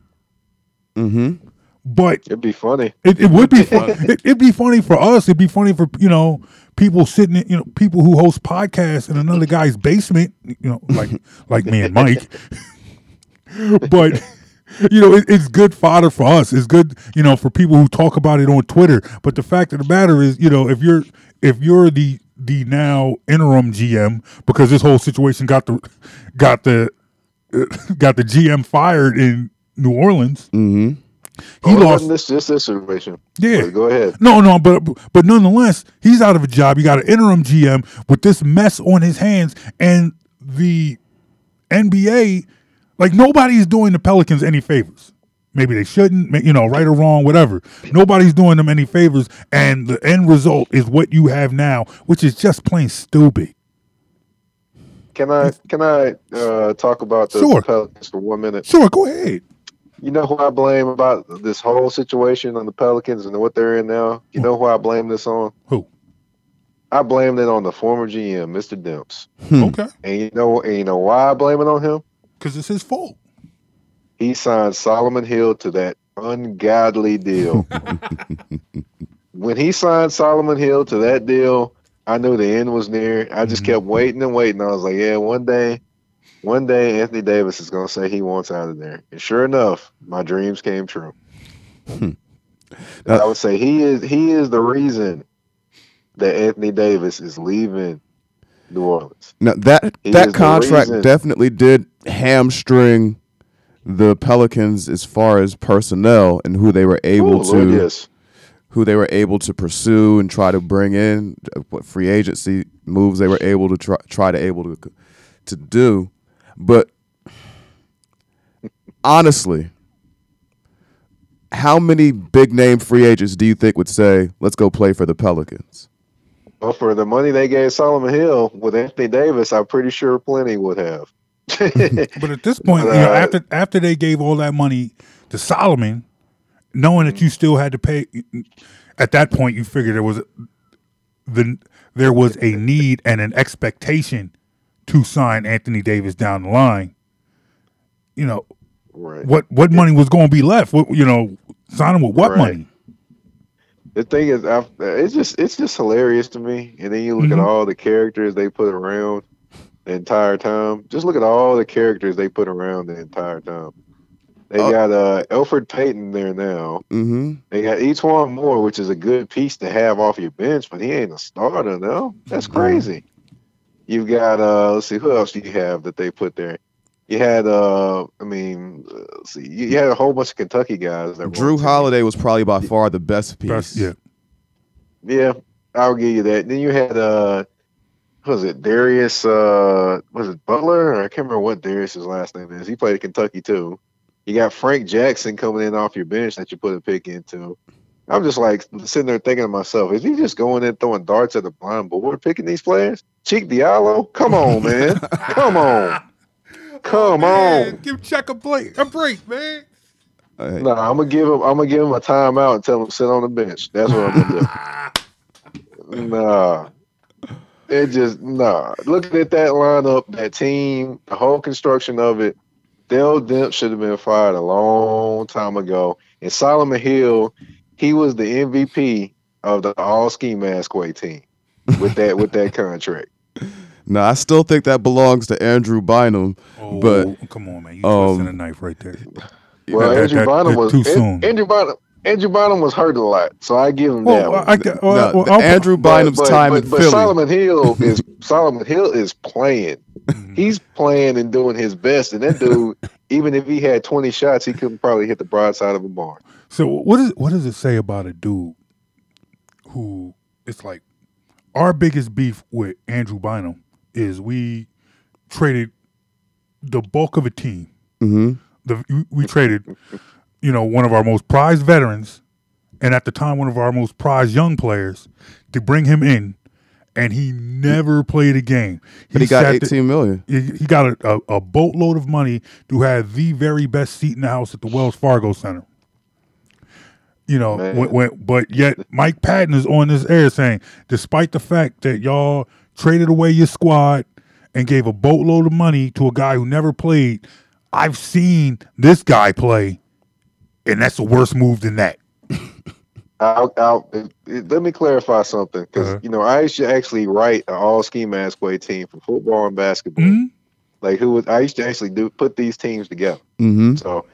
Mm-hmm. But It'd be funny. it, it would be fun. it, it'd be funny for us. It'd be funny for you know people sitting in, you know people who host podcasts in another guy's basement. You know, like [laughs] like me and Mike. [laughs] but you know, it, it's good fodder for us. It's good, you know, for people who talk about it on Twitter. But the fact of the matter is, you know, if you're if you're the the now interim GM because this whole situation got the got the [laughs] got the GM fired in New Orleans. Mm-hmm. He Oh, lost. this this situation. Yeah. Go ahead. No, no, but but nonetheless, he's out of a job. You got an interim GM with this mess on his hands, and the NBA, like nobody's doing the Pelicans any favors. Maybe they shouldn't, you know, right or wrong, whatever. Nobody's doing them any favors, and the end result is what you have now, which is just plain stupid. Can I can I uh, talk about the Sure. Pelicans for one minute? Sure, go ahead. You know who I blame about this whole situation on the Pelicans and what they're in now? You know who I blame this on? Who? I blame it on the former GM, Mr. Demps. Hmm. Okay, And you know and you know why I blame it on him? because it's his fault. He signed Solomon Hill to that ungodly deal. [laughs] [laughs] when he signed Solomon Hill to that deal, I knew the end was near. I just mm-hmm. kept waiting and waiting. I was like, yeah, one day, one day Anthony Davis is gonna say he wants out of there. And sure enough, my dreams came true. I would say he is he is the reason that Anthony Davis is leaving New Orleans. Now that He that contract definitely did hamstring the Pelicans as far as personnel and who they were able Ooh, to yes. who they were able to pursue and try to bring in uh, what free agency moves they were able to try, try to able to to do but honestly how many big name free agents do you think would say let's go play for the Pelicans Well, for the money they gave Solomon Hill with Anthony Davis, I'm pretty sure plenty would have. [laughs] But at this point, But, you know, uh, after after they gave all that money to Solomon, knowing that you still had to pay, at that point you figured there was the there was a need and an expectation to sign Anthony Davis down the line. You know right. what what money was going to be left? What you know, sign him with what Right. money? The thing is, I've, it's just it's just hilarious to me. And then you look Mhm. at all the characters they put around the entire time. Just look at all the characters they put around the entire time. They Oh. got uh Elfrid Payton there now. mm-hmm They got E'Twaun Moore, which is a good piece to have off your bench, but he ain't a starter now. That's crazy. You've got uh let's see who else do you have that they put there. You had uh I mean let's see you, you had a whole bunch of Kentucky guys that Jrue the. Holiday was probably by far the best piece Best- yeah, Yeah, I'll give you that. Then you had uh was it Darius uh was it Butler? I can't remember what Darius's last name is. He played at Kentucky too. You got Frank Jackson coming in off your bench that you put a pick into. I'm just like sitting there thinking to myself, is he just going in throwing darts at the blind board picking these players? Cheick Diallo? Come on, [laughs] man. Come on. Come on. give Cheick a break, a break, man. Uh, No, I'm gonna give him I'm gonna give him a timeout and tell him to sit on the bench. That's what I'm gonna do. [laughs] Nah. It just nah. Looking at that lineup, that team, the whole construction of it, Dell Demp should have been fired a long time ago. And Solomon Hill, he was the MVP of the all ski mask way team with that with that contract. [laughs] No, I still think that belongs to Andrew Bynum. Oh, But, come on, man, you um, twisting a knife right there. [laughs] Well, that- Andrew that- Bynum that was too soon. Andrew Bynum. Andrew Bynum was hurt a lot, so I give him that Well, one. I, I, well, No, well, Andrew Bynum's but- time but, in but Philly. Solomon Hill [laughs] is Solomon Hill is playing. Mm-hmm. He's playing and doing his best, and that dude, even if he had twenty shots, he couldn't probably hit the broadside of a barn. So what is what does it say about a dude who it's like our biggest beef with Andrew Bynum is we traded the bulk of a team. hmm The we- traded, you know, one of our most prized veterans, and at the time one of our most prized young players, to bring him in, and he never played a game. But he got 18 million. he he got a, a, a boatload of money to have the very best seat in the house at the Wells Fargo Center. You know, Man. when, when, but yet Mike Patton is on this air saying, despite the fact that y'all traded away your squad and gave a boatload of money to a guy who never played, I've seen this guy play, and that's a worse move than that. [laughs] I'll, I'll, it- it- let me clarify something because Uh-huh. you know I used to actually write an all ski mask way team for football and basketball. Mhm. Like who was I used to actually do put these teams together. hmm So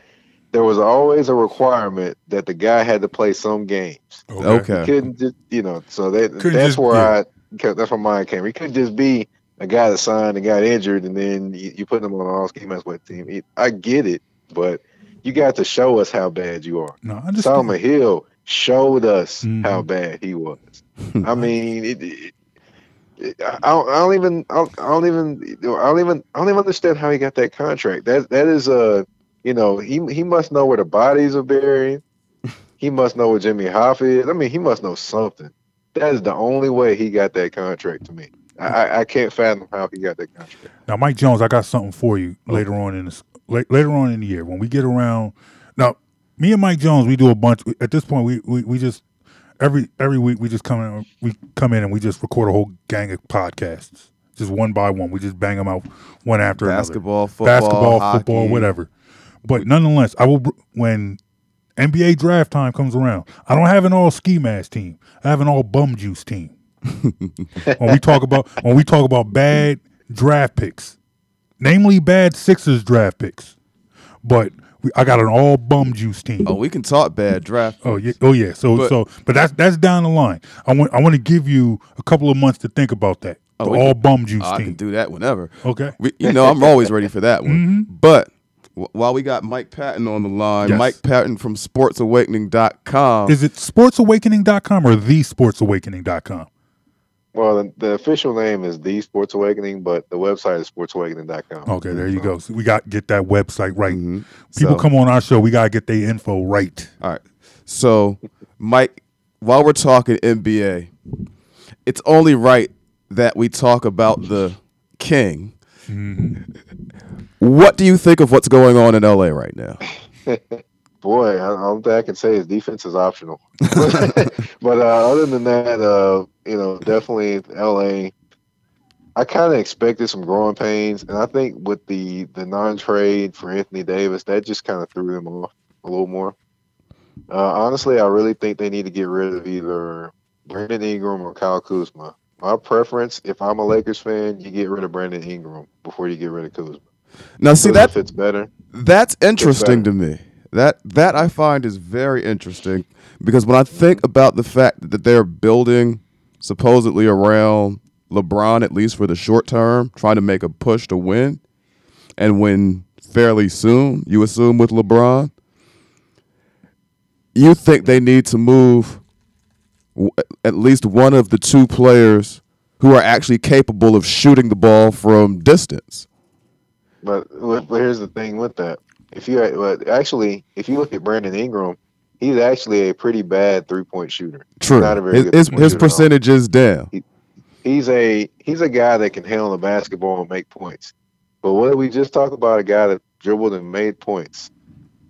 there was always a requirement that the guy had to play some games. Okay. couldn't just you know so that Couldn't that's just- where yeah. I 'cause that's where mine came. He couldn't just be a guy that signed and got injured and then you, you put him on an all ski mask with team. It- I get it, but you got to show us how bad you are. No, I understand. Solomon Hill showed us Mhm. how bad he was. [laughs] I mean, it, it, it- I, don't, I don't even, I don't, I don't even, I don't even, I don't even understand how he got that contract. That that is a, you know, he he must know where the bodies are buried. [laughs] He must know where Jimmy Hoffa is. I mean, he must know something. That is the only way he got that contract to me. I, I, I can't fathom how he got that contract. Now, Mike Jones, I got something for you later on in this later on in the year when we get around. Now, me and Mike Jones, we do a bunch. At this point, we we, we just every every week we just come in we come in and we just record a whole gang of podcasts, just one by one. We just bang them out one after Basketball, another. football, basketball, hockey. football, whatever. But nonetheless, I will when NBA draft time comes around. I don't have an all ski mask team. I have an all bum juice team. [laughs] when we talk about when we talk about bad draft picks, namely bad Sixers draft picks, but we, I got an all bum juice team. Oh, we can talk bad draft. Oh yeah, oh yeah. So But- so, but that's that's down the line. I want I want to give you a couple of months to think about that. Oh, the all can- bum juice I can do that whenever. Okay. We, you know, I'm always ready for that one. Mm-hmm. But w- while we got Mike Patton on the line, Yes. Mike Patton from SportsAwakening.com. Is it sportsawakening.com or the thesportsawakening.com? Well, the, the official name is The Sports Awakening, but the website is sportsawakening.com. Okay, there you go. So we got to get that website right. Mhm. People So- come on our show, we got to get their info right. All right. So, Mike, while we're talking NBA, it's only right that we talk about the king. What do you think of what's going on in LA right now? [laughs] Boy, I, all that I can say is defense is optional. [laughs] but uh, other than that, uh, you know, definitely LA. I kind of expected some growing pains, and I think with the the non trade for Anthony Davis, that just kind of threw them off a little more. Uh, honestly, I really think they need to get rid of either Brandon Ingram or Kyle Kuzma. My preference, if I'm a Lakers fan, you get rid of Brandon Ingram before you get rid of Kuzma. Now, see that fits better. That's interesting to me. That that I find is very interesting because when I think about the fact that they're building supposedly around LeBron at least for the short term, trying to make a push to win and win fairly soon, you assume with LeBron, you think they need to move w- at least one of the two players who are actually capable of shooting the ball from distance. But, but here's the thing with that. If you but actually, if you look at Brandon Ingram, he's actually a pretty bad three point shooter. True. Not a very His, good his, his shooter at all. percentage is down. He's a he's a guy that can handle the basketball and make points. But what did we just talk about? A guy that dribbled and made points.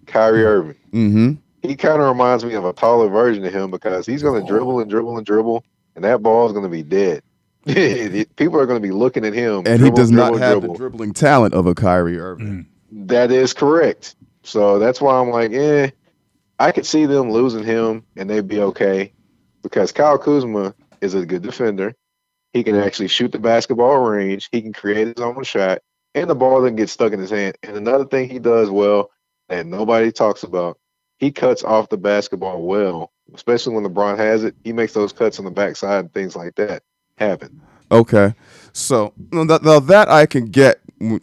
Kyrie Irving. Mm-hmm. He kind of reminds me of a taller version of him because he's going to dribble and dribble and dribble, and that ball is going to be dead. [laughs] People are going to be looking at him, And he dribble, does not dribble, have dribble. the dribbling talent of a Kyrie Irving. Mm. That is correct. So that's why I'm like, eh, I could see them losing him and they'd be okay because Kyle Kuzma is a good defender. He can actually shoot the basketball range. He can create his own shot, and the ball doesn't get stuck in his hand. And another thing he does well that nobody talks about, he cuts off the basketball well, especially when LeBron has it. He makes those cuts on the backside and things like that happen. Okay, so now that, now that I can get, and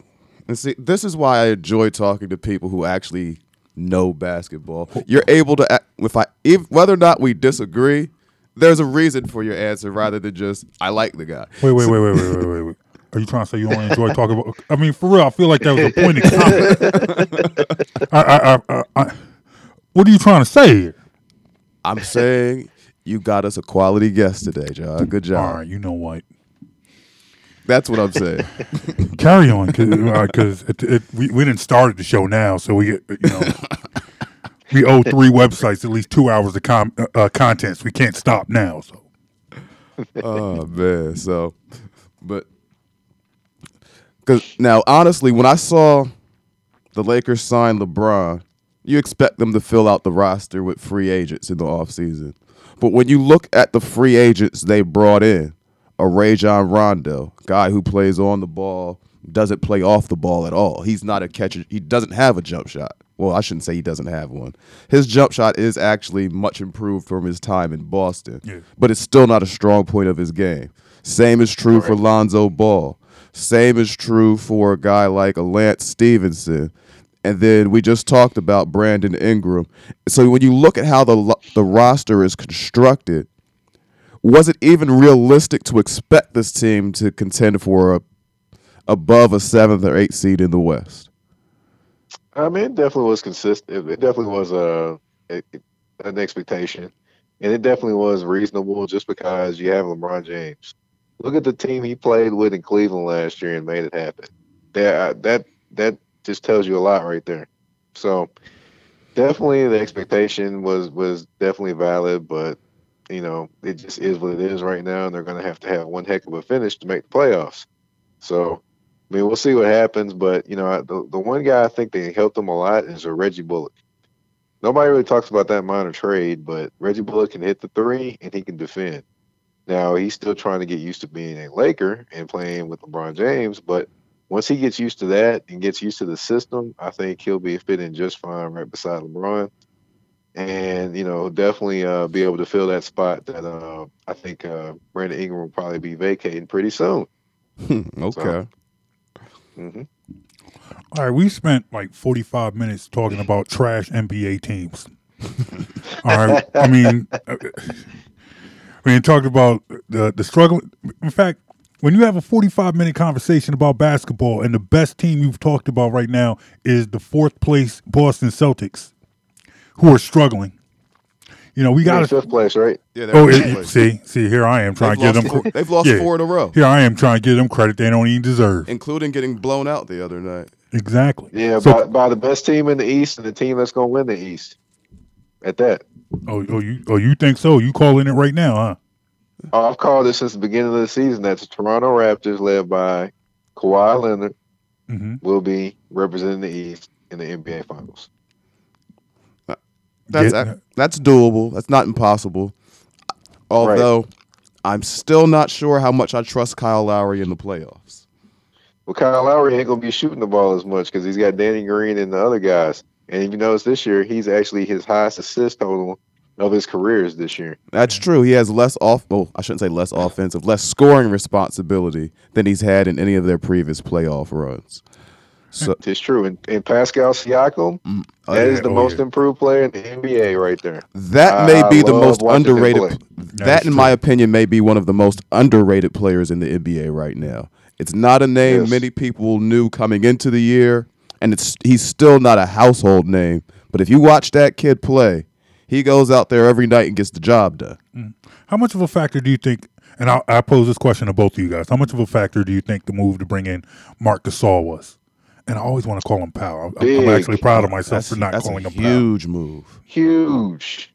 see, this is why I enjoy talking to people who actually know basketball. You're able to, act- if I, if, whether or not we disagree, there's a reason for your answer rather than just I like the guy. Wait, wait, wait, wait, wait, wait, wait, wait. Are you trying to say you only enjoy talking about? I mean, for real, I feel like that was a pointed comment. [laughs] I, I, I, I, I, what are you trying to say here? I'm saying you got us a quality guest today, John. Good job. All right, you know what? That's what I'm saying. [laughs] Carry on, because it, it, we we didn't start the show now, so we get you know we owe three websites at least two hours of com- uh, uh, contents. We can't stop now. So oh man. So, but because now, honestly, when I saw the Lakers sign LeBron, you expect them to fill out the roster with free agents in the offseason. But when you look at the free agents they brought in, a Rajon Rondo, guy who plays on the ball, doesn't play off the ball at all. He's not a catcher. He doesn't have a jump shot. Well, I shouldn't say he doesn't have one. His jump shot is actually much improved from his time in Boston, Yeah. but it's still not a strong point of his game. Same is true for Lonzo Ball. Same is true for a guy like a Lance Stephenson. And then we just talked about Brandon Ingram. So when you look at how the the roster is constructed, was it even realistic to expect this team to contend for a above a seventh or eighth seed in the West? I mean, it definitely was consistent. It definitely was a, a an expectation, and it definitely was reasonable just because you have LeBron James. Look at the team he played with in Cleveland last year and made it happen. That that that just tells you a lot right there. So definitely the expectation was was definitely valid, but you know it just is what it is right now, and they're going to have to have one heck of a finish to make the playoffs. So I mean, we'll see what happens, but you know, the the one guy I think that helped them a lot is a Reggie Bullock. Nobody really talks about that minor trade, but Reggie Bullock can hit the three and he can defend. Now he's still trying to get used to being a Laker and playing with LeBron James, but once he gets used to that and gets used to the system, I think he'll be fitting just fine right beside LeBron. And you know, definitely uh, be able to fill that spot that uh, I think uh, Brandon Ingram will probably be vacating pretty soon. [laughs] okay. hmm All right, we spent like 45 minutes talking about trash NBA teams. [laughs] All right, I mean, uh, we talked about the the struggle. In fact, when you have a 45 minute conversation about basketball and the best team you've talked about right now is the fourth place Boston Celtics, who are struggling. You know, we Got got to. fifth place, right? Yeah, they're Oh, it, place. see, see, here I am trying They've to give lost them. four- they've lost yeah. four in a row, Here I am trying to give them credit they don't even deserve. including getting blown out the other night. Exactly. Yeah, So- by, by the best team in the East and the team that's going to win the East. At that, Oh, oh, you, oh, you think so? You calling it right now, huh? I've called it since the beginning of the season that the Toronto Raptors, led by Kawhi Leonard, hmm will be representing the East in the NBA Finals. That's Get- that's doable. That's not impossible. Although I'm still not sure how much I trust Kyle Lowry in the playoffs. Well, Kyle Lowry ain't going to be shooting the ball as much because he's got Danny Green and the other guys. And if you notice this year, he's actually his highest assist total of his careers this year. That's true. He has less off. Oh, I shouldn't say less offensive, less scoring responsibility than he's had in any of their previous playoff runs. So [laughs] It's true. And, and Pascal Siakam, mm, oh, that is yeah. the oh, most yeah. improved player in the NBA right there. that may I be the most underrated. play. That, is in my opinion, may be one of the most underrated players in the NBA right now. It's not a name Yes. many people knew coming into the year, and it's he's still not a household name. But if you watch that kid play, he goes out there every night and gets the job done. How much of a factor do you think? And I, I pose this question to both of you guys. How much of a factor do you think the move to bring in Marc Gasol was? And I always want to call him Pal. I'm, I'm actually proud of myself That's, for not that's calling a him Pal. huge move. Huge.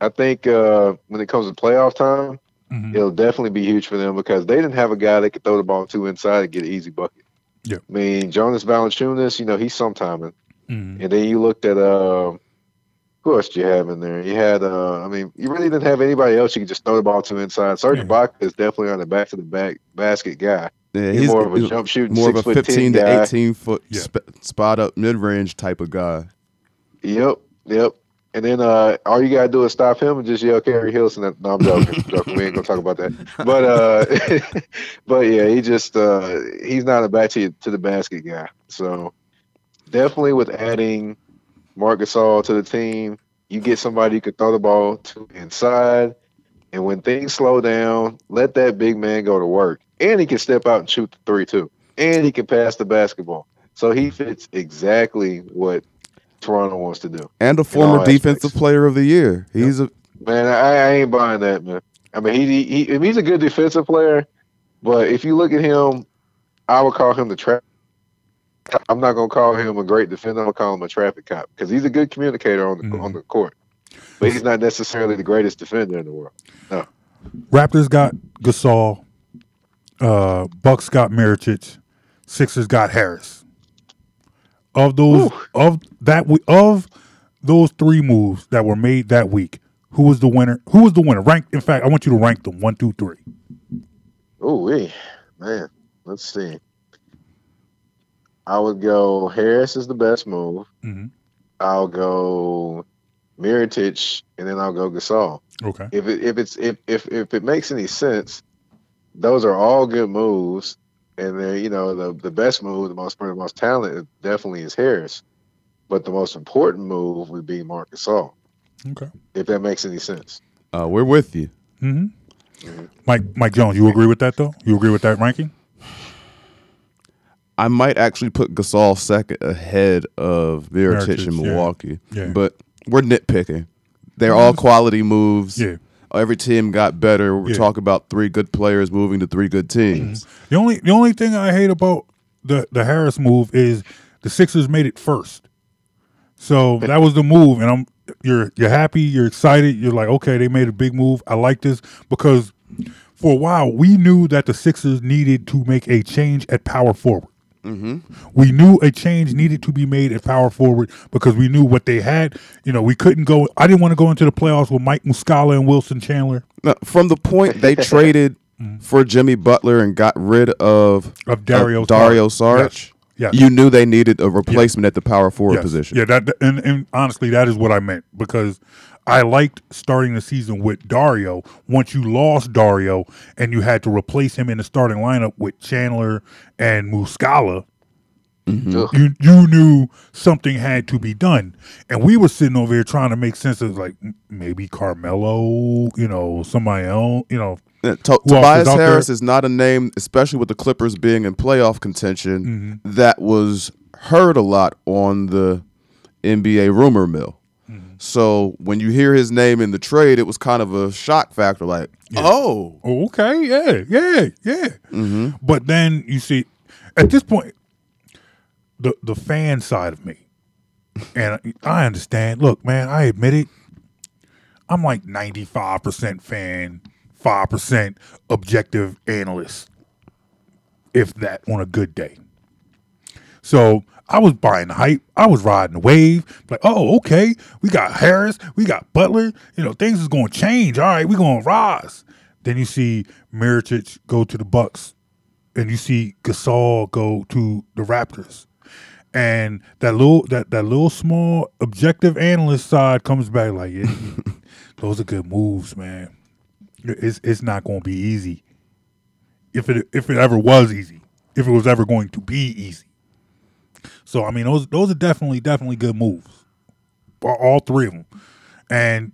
I think uh, when it comes to playoff time, Mhm. it'll definitely be huge for them because they didn't have a guy that could throw the ball to inside and get an easy bucket. Yeah. I mean, Jonas Valanciunas, you know, he's sometiming. Mhm. And then you looked at uh, Who else did you have in there? You had, uh, I mean, you really didn't have anybody else you could just throw the ball to inside. Serge Yeah. Ibaka is definitely on the back to the back basket guy. Yeah, He's, more of a jump shooting, more of a foot 15 ten to guy. 18 foot Yeah. sp- spot up mid range type of guy. Yep, yep. And then uh, all you gotta do is stop him and just yell Keri Hilson. No, I'm joking. I'm [laughs] joking. We ain't gonna talk about that. But uh, [laughs] but yeah, he just uh, he's not a back to, to the basket guy. So definitely with adding Marc Gasol to the team, you get somebody you can throw the ball to inside. And when things slow down, let that big man go to work. And he can step out and shoot the three too. And he can pass the basketball. So he fits exactly what Toronto wants to do. And a all former aspects. defensive player of the year. He's a Man, I, I ain't buying that, man. I mean, he, he he he's a good defensive player, but if you look at him, I would call him the trap. I'm not gonna call him a great defender. I'm gonna call him a traffic cop because he's a good communicator on the Mhm. on the court, but he's not necessarily the greatest defender in the world. Raptors got Gasol. Uh, Bucks got Mirotic. Sixers got Harris. Of those, Whew. of that, we of those three moves that were made that week, who was the winner? Who was the winner? Rank. In fact, I want you to rank them one, two, three. Oh, wee, man. Let's see. I would go Harris is the best move. Mhm. I'll go Mirotic, and then I'll go Gasol. Okay. if it if it's if if if it makes any sense, those are all good moves, and then you know the the best move, the most the most talented, definitely is Harris, but the most important move would be Marc Gasol, Okay. if that makes any sense. uh, we're with you. hmm Mike Mike Jones, you agree with that though? You agree with that ranking? I might actually put Gasol second ahead of Mirotic in. Milwaukee. Yeah. But we're nitpicking. They're all mm-hmm. quality moves. Yeah. Every team got better. We're Yeah. talking about three good players moving to three good teams. Mm-hmm. The only the only thing I hate about the the Harris move is the Sixers made it first. So that was the move, and I'm you're you're happy, you're excited, you're like, okay, they made a big move. I like this because for a while we knew that the Sixers needed to make a change at power forward. Mm-hmm. We knew a change needed to be made at power forward because we knew what they had. You know, we couldn't go. I didn't want to go into the playoffs with Mike Muscala and Wilson Chandler Now, from the point they [laughs] traded mm-hmm. for Jimmy Butler and got rid of, of Dario of Dario Saric. Saric, Yes. you knew they needed a replacement at the power forward Yes. position. Yeah, that and, and honestly, that is what I meant because I liked starting the season with Dario. Once you lost Dario and you had to replace him in the starting lineup with Chandler and Muscala, Ugh. you you knew something had to be done. And we were sitting over here trying to make sense of like maybe Carmelo, you know, somebody else, you know. To- Tobias is Harris there? is not a name, especially with the Clippers being in playoff contention, Mm-hmm. that was heard a lot on the NBA rumor mill. So when you hear his name in the trade, it was kind of a shock factor. Like, oh, Oh, okay, yeah, yeah, yeah. Mm-hmm. But then you see, at this point, the the fan side of me, and I understand. Look, man, I admit it. I'm like 95 percent fan, five percent objective analyst, if that on a good day. So I was buying the hype. I was riding the wave. Like, oh, okay, we got Harris, we got Butler. You know, things is going to change. All right, we're going to rise. Then you see Mirotic go to the Bucks, and you see Gasol go to the Raptors, and that little that that little small objective analyst side comes back like, yeah, [laughs] those are good moves, man. It's it's not going to be easy. If it if it ever was easy, if it was ever going to be easy. So I mean, those those are definitely definitely good moves, all, three of them. And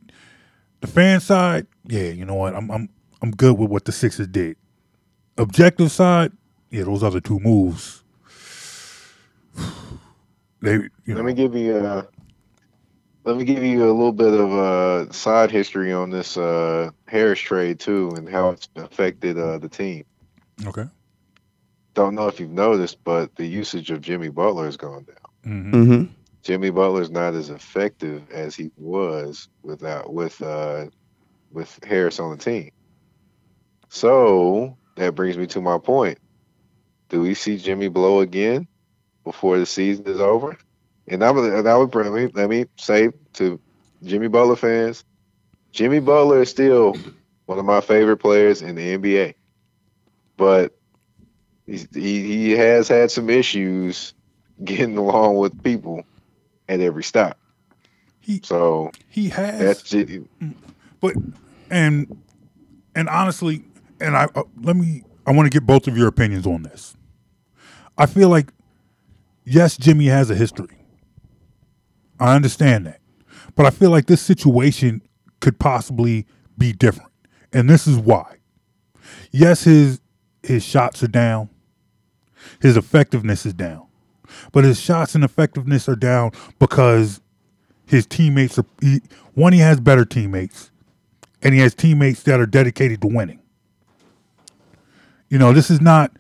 the fan side, yeah, you know what, I'm I'm I'm good with what the Sixers did. Objective side, yeah, those other two moves. [sighs] They, you know, Let me give you uh let me give you a little bit of uh side history on this uh Harris trade too and how it's affected uh the team. okay. Don't know if you've noticed, but the usage of Jimmy Butler has gone down. hmm mm-hmm. Jimmy Butler's not as effective as he was without with uh with Harris on the team. So that brings me to my point. Do we see Jimmy blow again before the season is over? And I would, and I would let me let me say to Jimmy Butler fans, Jimmy Butler is still one of my favorite players in the NBA, but he's, he he has had some issues getting along with people at every stop. He So he has that's it. But and and honestly, and I uh, let me. I want to get both of your opinions on this. I feel like yes, Jimmy has a history. I understand that, but I feel like this situation could possibly be different, and this is why. Yes, his his shots are down. His effectiveness is down, but his shots and effectiveness are down because his teammates are he, one. He has better teammates, and he has teammates that are dedicated to winning. You know, this is not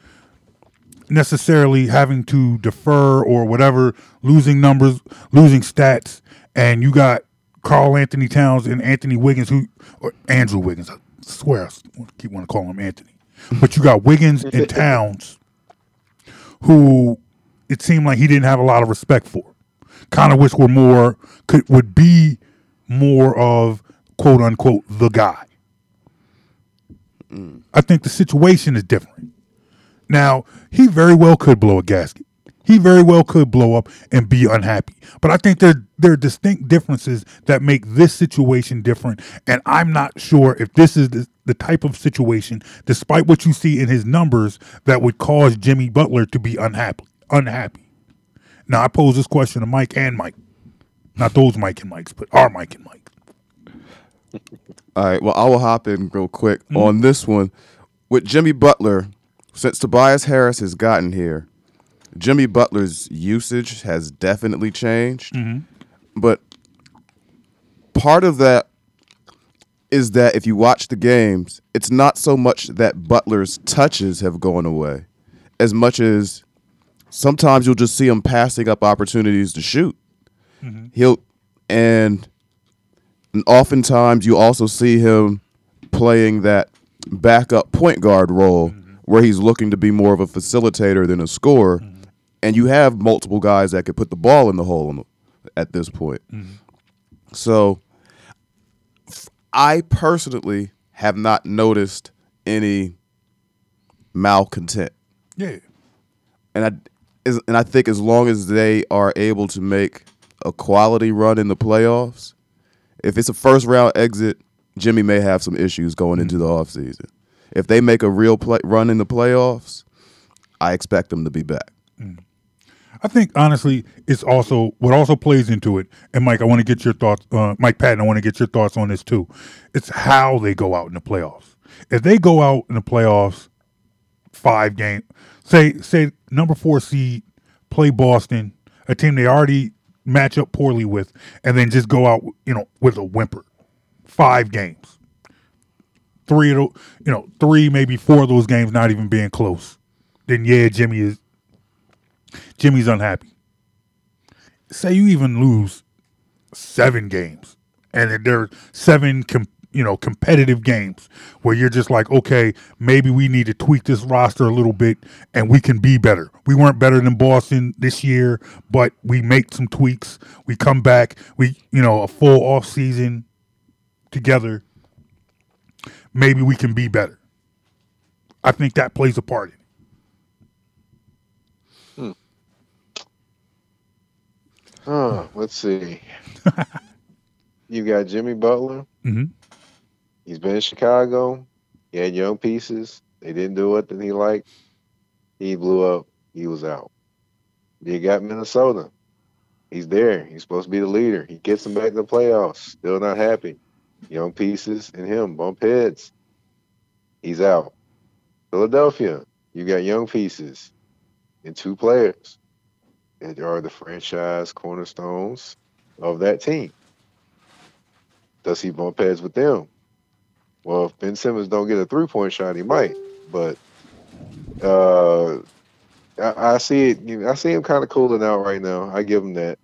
necessarily having to defer or whatever, losing numbers, losing stats, and you got Karl-Anthony Towns and Anthony Wiggins, who or Andrew Wiggins. I swear, I keep wanting to call him Anthony, but you got Wiggins and Towns, who it seemed like he didn't have a lot of respect for. Kind of wish were more could would be more of quote unquote the guy. I think the situation is different. Now, he very well could blow a gasket. He very well could blow up and be unhappy. But I think there there are distinct differences that make this situation different. And I'm not sure if this is the, the type of situation, despite what you see in his numbers, that would cause Jimmy Butler to be unhappy. Unhappy. Now I pose this question to Mike and Mike. Not those Mike and Mikes, but our Mike and Mike. All right. Well, I will hop in real quick mm-hmm. on this one with Jimmy Butler. Since Tobias Harris has gotten here, Jimmy Butler's usage has definitely changed. Mm-hmm. But part of that is that if you watch the games, it's not so much that Butler's touches have gone away, as much as sometimes you'll just see him passing up opportunities to shoot. Mm-hmm. He'll and and oftentimes you also see him playing that backup point guard role mm-hmm. where he's looking to be more of a facilitator than a scorer. And you have multiple guys that could put the ball in the hole in the- at this point. Mm-hmm. So f- I personally have not noticed any malcontent Yeah. and I is, and I think as long as they are able to make a quality run in the playoffs, if it's a first round exit, Jimmy may have some issues going into the mm-hmm. offseason. If they make a real play, run in the playoffs, I expect them to be back. I think honestly, it's also what also plays into it. And Mike, I want to get your thoughts. Uh, Mike Patton, I want to get your thoughts on this too. It's how they go out in the playoffs. If they go out in the playoffs, five game, say say number four seed, play Boston, a team they already match up poorly with, and then just go out, you know, with a whimper, five games, three of the, you know, three maybe four of those games not even being close. Then yeah, Jimmy is Jimmy's unhappy. Say you even lose seven games, and there are seven, com- you know, competitive games where you're just like, okay, maybe we need to tweak this roster a little bit, and we can be better. We weren't better than Boston this year, but we make some tweaks. We come back. We, you know, a full off season together. Maybe we can be better. I think that plays a part in Huh, let's see. [laughs] you got Jimmy Butler. Mhm. He's been in Chicago. He had young pieces. They didn't do what that he liked. He blew up. He was out. You got Minnesota. He's there. He's supposed to be the leader. He gets them back to the playoffs. Still not happy. Young pieces and him bump heads. He's out. Philadelphia. You got young pieces and two players that are the franchise cornerstones of that team. Does he bump heads with them? Well, if Ben Simmons don't get a three point shot, he might. But uh, I, I see it. I see him kind of cooling out right now. I give him that.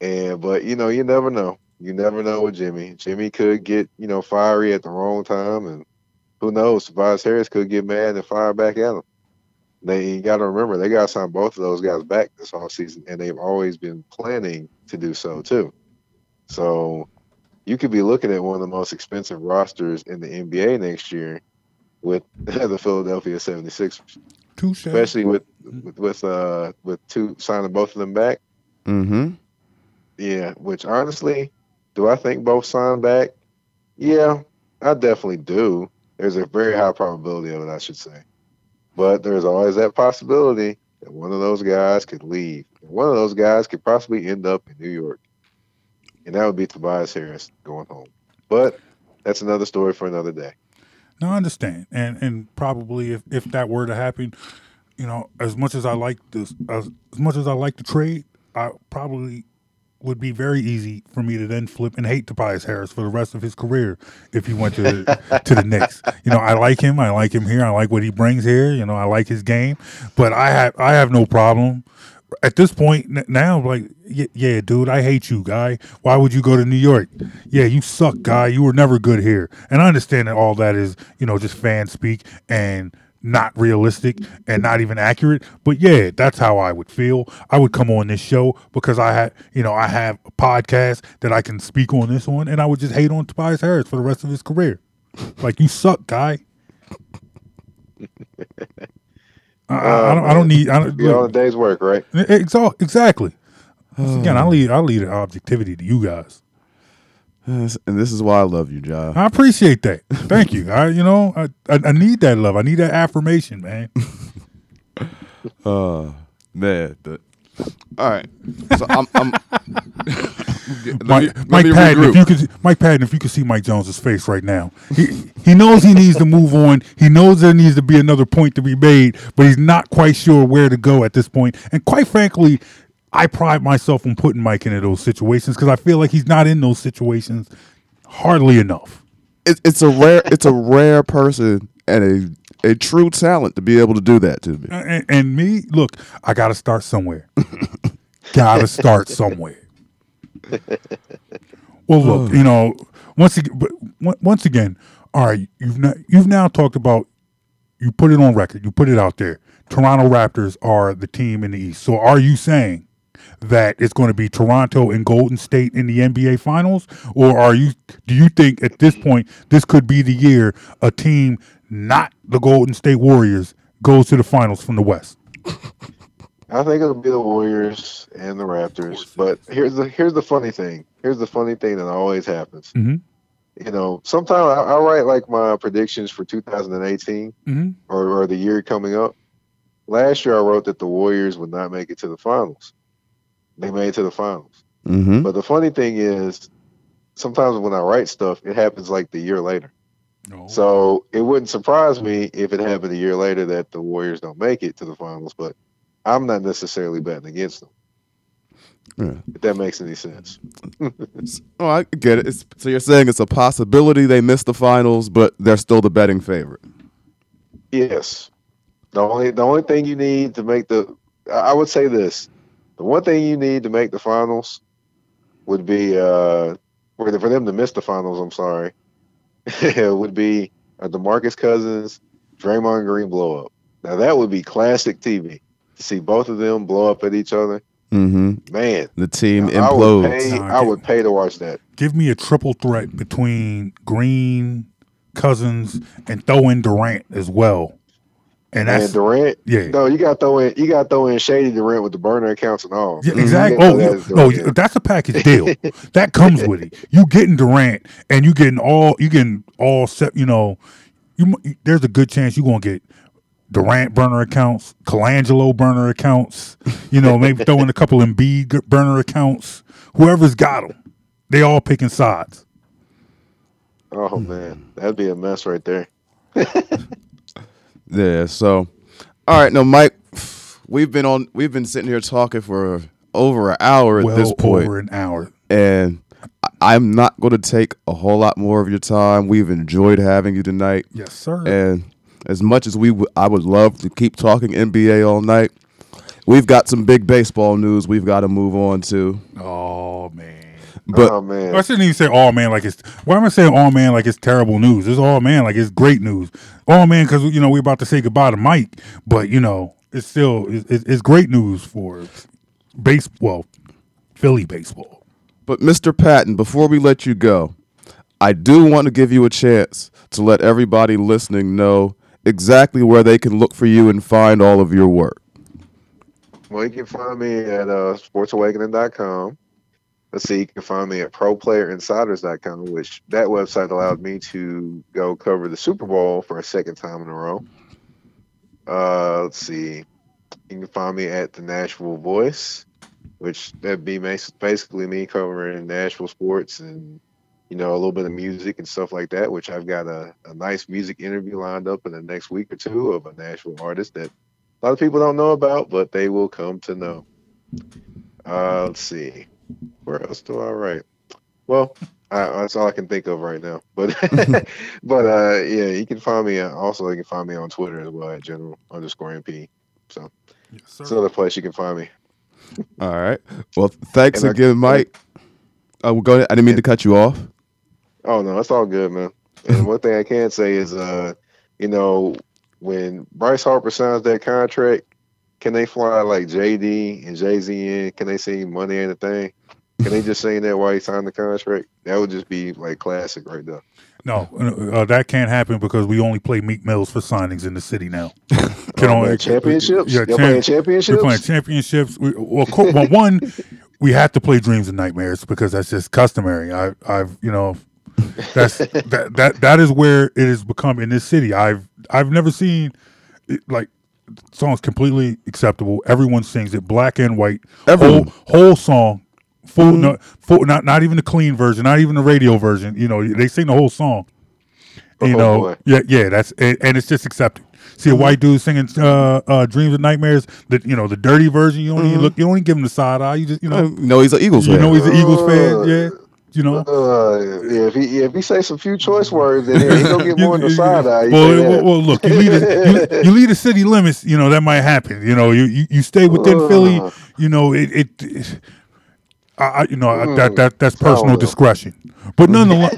And but you know, you never know. You never know with Jimmy. Jimmy could get you know fiery at the wrong time, and who knows? Tobias Harris could get mad and fire back at him. They got to remember they got to sign both of those guys back this offseason, and they've always been planning to do so too. So you could be looking at one of the most expensive rosters in the NBA next year with [laughs] the Philadelphia 76ers, Touche. especially with with with uh with two signing both of them back. Mm-hmm. Yeah, which honestly, do I think both sign back? Yeah, I definitely do. There's a very high probability of it, I should say. But there's always that possibility that one of those guys could leave. One of those guys could possibly end up in New York. And that would be Tobias Harris going home. But that's another story for another day. No, I understand, and and probably if if that were to happen, you know, as much as I like this, as, as much as I like the trade, I probably would be very easy for me to then flip and hate Tobias Harris for the rest of his career if he went to to the Knicks. You know, I like him. I like him here. I like what he brings here. You know, I like his game, but I have I have no problem. At this point now, like, yeah, yeah, dude, I hate you, guy. Why would you go to New York? Yeah, you suck, guy. You were never good here. And I understand that all that is, you know, just fan speak and not realistic and not even accurate. But yeah, that's how I would feel. I would come on this show because I had, you know, I have a podcast that I can speak on this one, and I would just hate on Tobias Harris for the rest of his career. Like you suck, guy. [laughs] I, I, I don't. I don't need. I don't, Be all the day's work, right? Exa- Exactly. Once [sighs] again, I lead I lead an objectivity to you guys. And this is why I love you, Ja. I appreciate that. Thank you. I you know I, I I need that love. I need that affirmation, man. [laughs] Uh, man. The, all right. So I'm. I'm [laughs] let Mike, me- Mike Patton, if you could, Mike Patton, if you could see Mike Jones's face right now, he he knows he needs to move on. He knows there needs to be another point to be made, but he's not quite sure where to go at this point. And quite frankly, I pride myself on putting Mike into those situations because I feel like he's not in those situations hardly enough. it, it's a rare it's a rare person and a a true talent to be able to do that to me. And, and me, look, I got to start somewhere. [laughs] got to start somewhere. Well, look, you know, once again, once again, all right, you've not, you've now talked about you put it on record, you put it out there. Toronto Raptors are the team in the East. So, are you saying that it's going to be Toronto and Golden State in the NBA Finals, or are you? Do you think at this point this could be the year a team not the Golden State Warriors goes to the finals from the West? I think it'll be the Warriors and the Raptors. But here's the here's the funny thing. Here's the funny thing that always happens. Mhm. You know, sometimes I, I write like my predictions for 2018 Mm-hmm. or, or the year coming up. Last year, I wrote that the Warriors would not make it to the finals. They made it to the finals. Mm-hmm. But the funny thing is, sometimes when I write stuff, it happens like the year later. No. So it wouldn't surprise me if it happened a year later that the Warriors don't make it to the finals. But I'm not necessarily betting against them. Yeah. If that makes any sense. Oh, I get it. It's, so you're saying it's a possibility they miss the finals, but they're still the betting favorite. Yes. The only the only thing you need to make the I I would say this. The one thing you need to make the finals would be uh for, for them to miss the finals, I'm sorry. [laughs] would be a DeMarcus Cousins, Draymond Green blow up. Now that would be classic TV. To see both of them blow up at each other. Mm-hmm. Man, The team I would pay Nah, I get- would pay to watch that. Give me a triple threat between Green, Cousins, and throw in Durant as well. And And that's Durant, yeah. no, you gotta throw in you gotta throw in Shady Durant with the burner accounts and all. Yeah, Mhm. exactly. Oh, that no, that's a package [laughs] deal. that comes with it. You getting Durant, and you getting all you getting all set. You know, you there's a good chance you gonna get Durant burner accounts, Colangelo burner accounts. You know, maybe throw in a couple Embiid burner accounts. Whoever's got them, they all picking sides. Oh man, that'd be a mess right there. [laughs] Yeah. So, all right. No, Mike. We've been on. We've been sitting here talking for over an hour at well this point, over an hour. and I'm not going to take a whole lot more of your time. We've enjoyed having you tonight, Yes, sir. and as much as we, w- I would love to keep talking NBA all night. We've got some big baseball news we've got to move on to, oh man. But oh man, I shouldn't even say all man like it's. Why am I saying all man like it's terrible news? It's all man like it's great news. All man because you know we're about to say goodbye to Mike, but you know it's still it's, it's it's great news for base. Well, Philly baseball. But Mr. Patton, before we let you go, I do want to give you a chance to let everybody listening know exactly where they can look for you and find all of your work. Well, you can find me at uh, sportsawakening.com. Let's see, you can find me at proplayerinsiders.com, which that website allowed me to go cover the Super Bowl for a second time in a row. Uh, let's see, you can find me at the Nashville Voice, which that'd be basically me covering Nashville sports and you know a little bit of music and stuff like that. Which I've got a, a nice music interview lined up in the next week or two of a Nashville artist that a lot of people don't know about, but they will come to know. Uh, let's see, where else do I write? Well, I, that's all I can think of right now. But [laughs] [laughs] but uh, yeah, you can find me. Uh, also, you can find me on Twitter as well at general underscore MP. So yes, it's another place you can find me. All right. Well, thanks and again, I, Mike. Uh, we'll go ahead. I didn't mean to cut you off. Oh no, it's all good, man. And one thing I can say is, uh, you know, when Bryce Harper signs that contract, can they fly like JD and Jay Z in? Can they sing "Money Ain't a Thing"? Can they just sing that while he signed the contract? That would just be like classic right there. No, uh, that can't happen because we only play Meek Mills for signings in the city now. [laughs] Can oh, only, championships? Yeah, champ- playing championships. We're playing championships. We, well, well, one, we have to play Dreams and Nightmares because that's just customary. I, I've, you know, that's [laughs] that that that is where it has become in this city. I've I've never seen like songs completely acceptable. Everyone sings it, black and white, Everyone. whole whole song, full, mm-hmm. no, full, not not even the clean version, not even the radio version. You know, they sing the whole song. Oh, you know, boy. yeah, yeah, that's and, and, it's just accepted. See a white dude singing uh, uh, "Dreams and Nightmares," the you know the dirty version. You don't mm-hmm. even look. You don't even give him the side eye. You just you know. No, he's an Eagles. You fan. know he's an Eagles fan. Yeah. You know, uh, yeah. If he if he say some few choice words, then he gonna get more in the side eye. Well, well, well, look, you leave the, you, you leave the city limits. You know that might happen. You know, you you, you stay within uh, Philly. You know it. it, it I, you know mm, that that that's personal discretion, but nonetheless.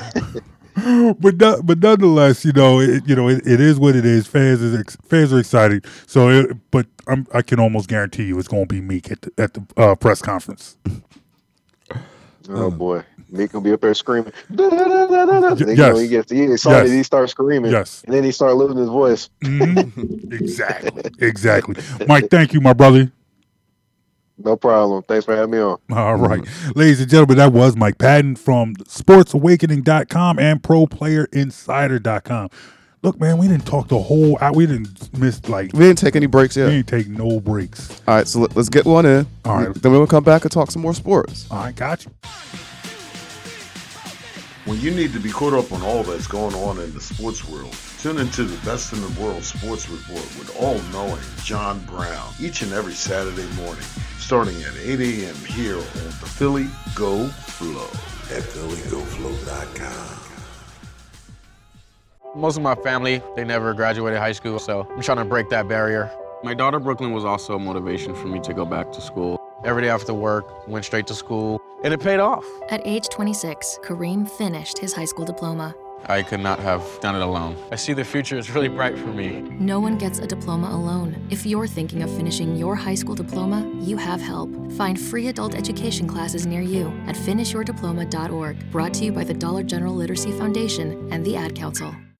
[laughs] but no, but nonetheless, you know, it, you know, it, it is what it is. Fans is fans are excited. So, it, but I'm, i can almost guarantee you it's going to be Meek at the, at the uh, press conference. Oh boy. Meek will be up there screaming. Da, da, da, yes. He gets excited, yes. he starts screaming. Yes. And then he starts losing his voice. Mm-hmm. [laughs] exactly. Exactly. Mike, thank you, my brother. No problem. Thanks for having me on. All right. Ladies and gentlemen, that was Mike Patton from sportsawakening.com and proplayerinsider.com. Look, man, we didn't talk the whole out. We didn't miss like we didn't take any breaks yet. We didn't take no breaks. All right, so let, us get one in. All right, then we'll come back and talk some more sports. All right, got you. When you need to be caught up on all that's going on in the sports world, tune into the Best in the World Sports Report with all-knowing John Brown each and every Saturday morning, starting at 8 a.m. here on the Philly Go Flow at PhillyGoFlow.com. Most of my family, they never graduated high school, so I'm trying to break that barrier. My daughter Brooklyn was also a motivation for me to go back to school. Every day after work, went straight to school, and it paid off. At age 26, Kareem finished his high school diploma. I could not have done it alone. I see the future is really bright for me. No one gets a diploma alone. If you're thinking of finishing your high school diploma, you have help. Find free adult education classes near you at finishyourdiploma.org. Brought to you by the Dollar General Literacy Foundation and the Ad Council.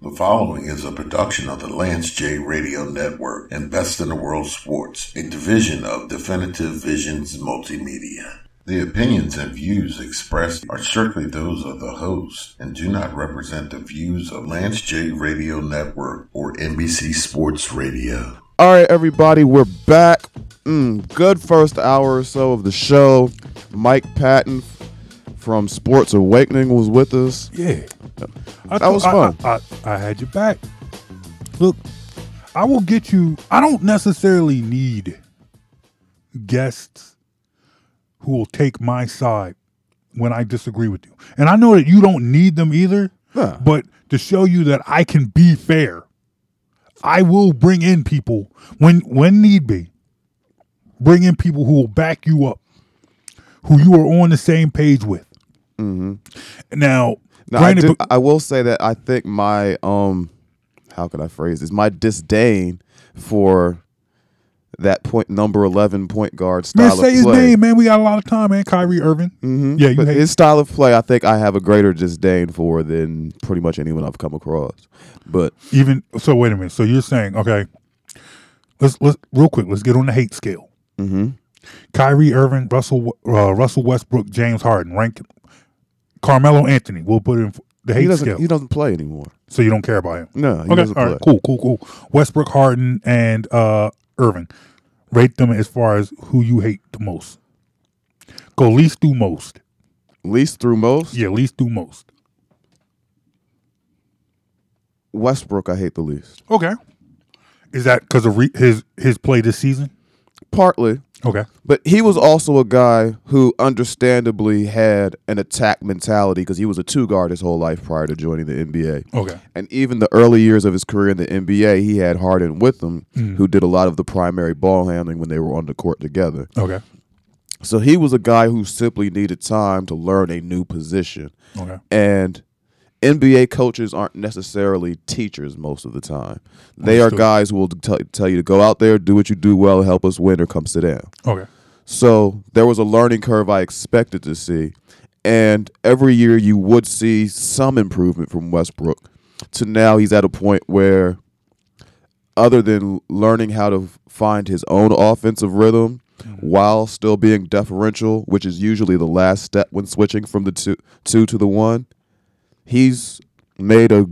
The following is a production of the Lance J Radio Network and Best in the World Sports, a division of Definitive Visions Multimedia. The opinions and views expressed are strictly those of the host and do not represent the views of Lance J Radio Network or NBC Sports Radio. All right, everybody, we're back. Mm, good first hour or so of the show. Mike Patton from Sports Awakening was with us. Yeah. I that was fun. I, I, I had your back. Look, I will get you. I don't necessarily need guests who will take my side when I disagree with you, and I know that you don't need them either. But to show you that I can be fair, I will bring in people when when need be. Bring in people who will back you up, who you are on the same page with. Mm-hmm. Now, Now, I, granted, do, but- I will say that I think my um, how can I phrase this? My disdain for that point number eleven point guard style man, say of his play. name, man. We got a lot of time, man. Kyrie Irving. Mm-hmm. Yeah, you but his style of play, I think I have a greater disdain for than pretty much anyone I've come across. But Even so, wait a minute. So you're saying, okay, let's let's real quick. Let's get on the hate scale. mm-hmm. Kyrie Irving, Russell uh, Russell Westbrook, James Harden, rank Carmelo Anthony. We'll put in the he hate doesn't scale. he doesn't play anymore. so you don't care about him. No, he okay, doesn't all play. cool, cool, cool. Westbrook, Harden, and uh, Irving. Rate them as far as who you hate the most. Go least through most. Least through most. Yeah, least through most. Westbrook, I hate the least. Okay. Is that because of re- his his play this season? Partly, Okay. but he was also a guy who understandably had an attack mentality because he was a two guard his whole life prior to joining the NBA. Okay. And even the early years of his career in the NBA, he had Harden with him, Mm. who did a lot of the primary ball handling when they were on the court together. Okay. So he was a guy who simply needed time to learn a new position. Okay. And NBA coaches aren't necessarily teachers most of the time. They are guys who will tell, tell you to go out there, do what you do well, help us win, or come sit down. Okay. So there was a learning curve I expected to see. And every year you would see some improvement from Westbrook to now he's at a point where, other than learning how to find his own offensive rhythm mm-hmm. while still being deferential, which is usually the last step when switching from the two, two to the one, he's made a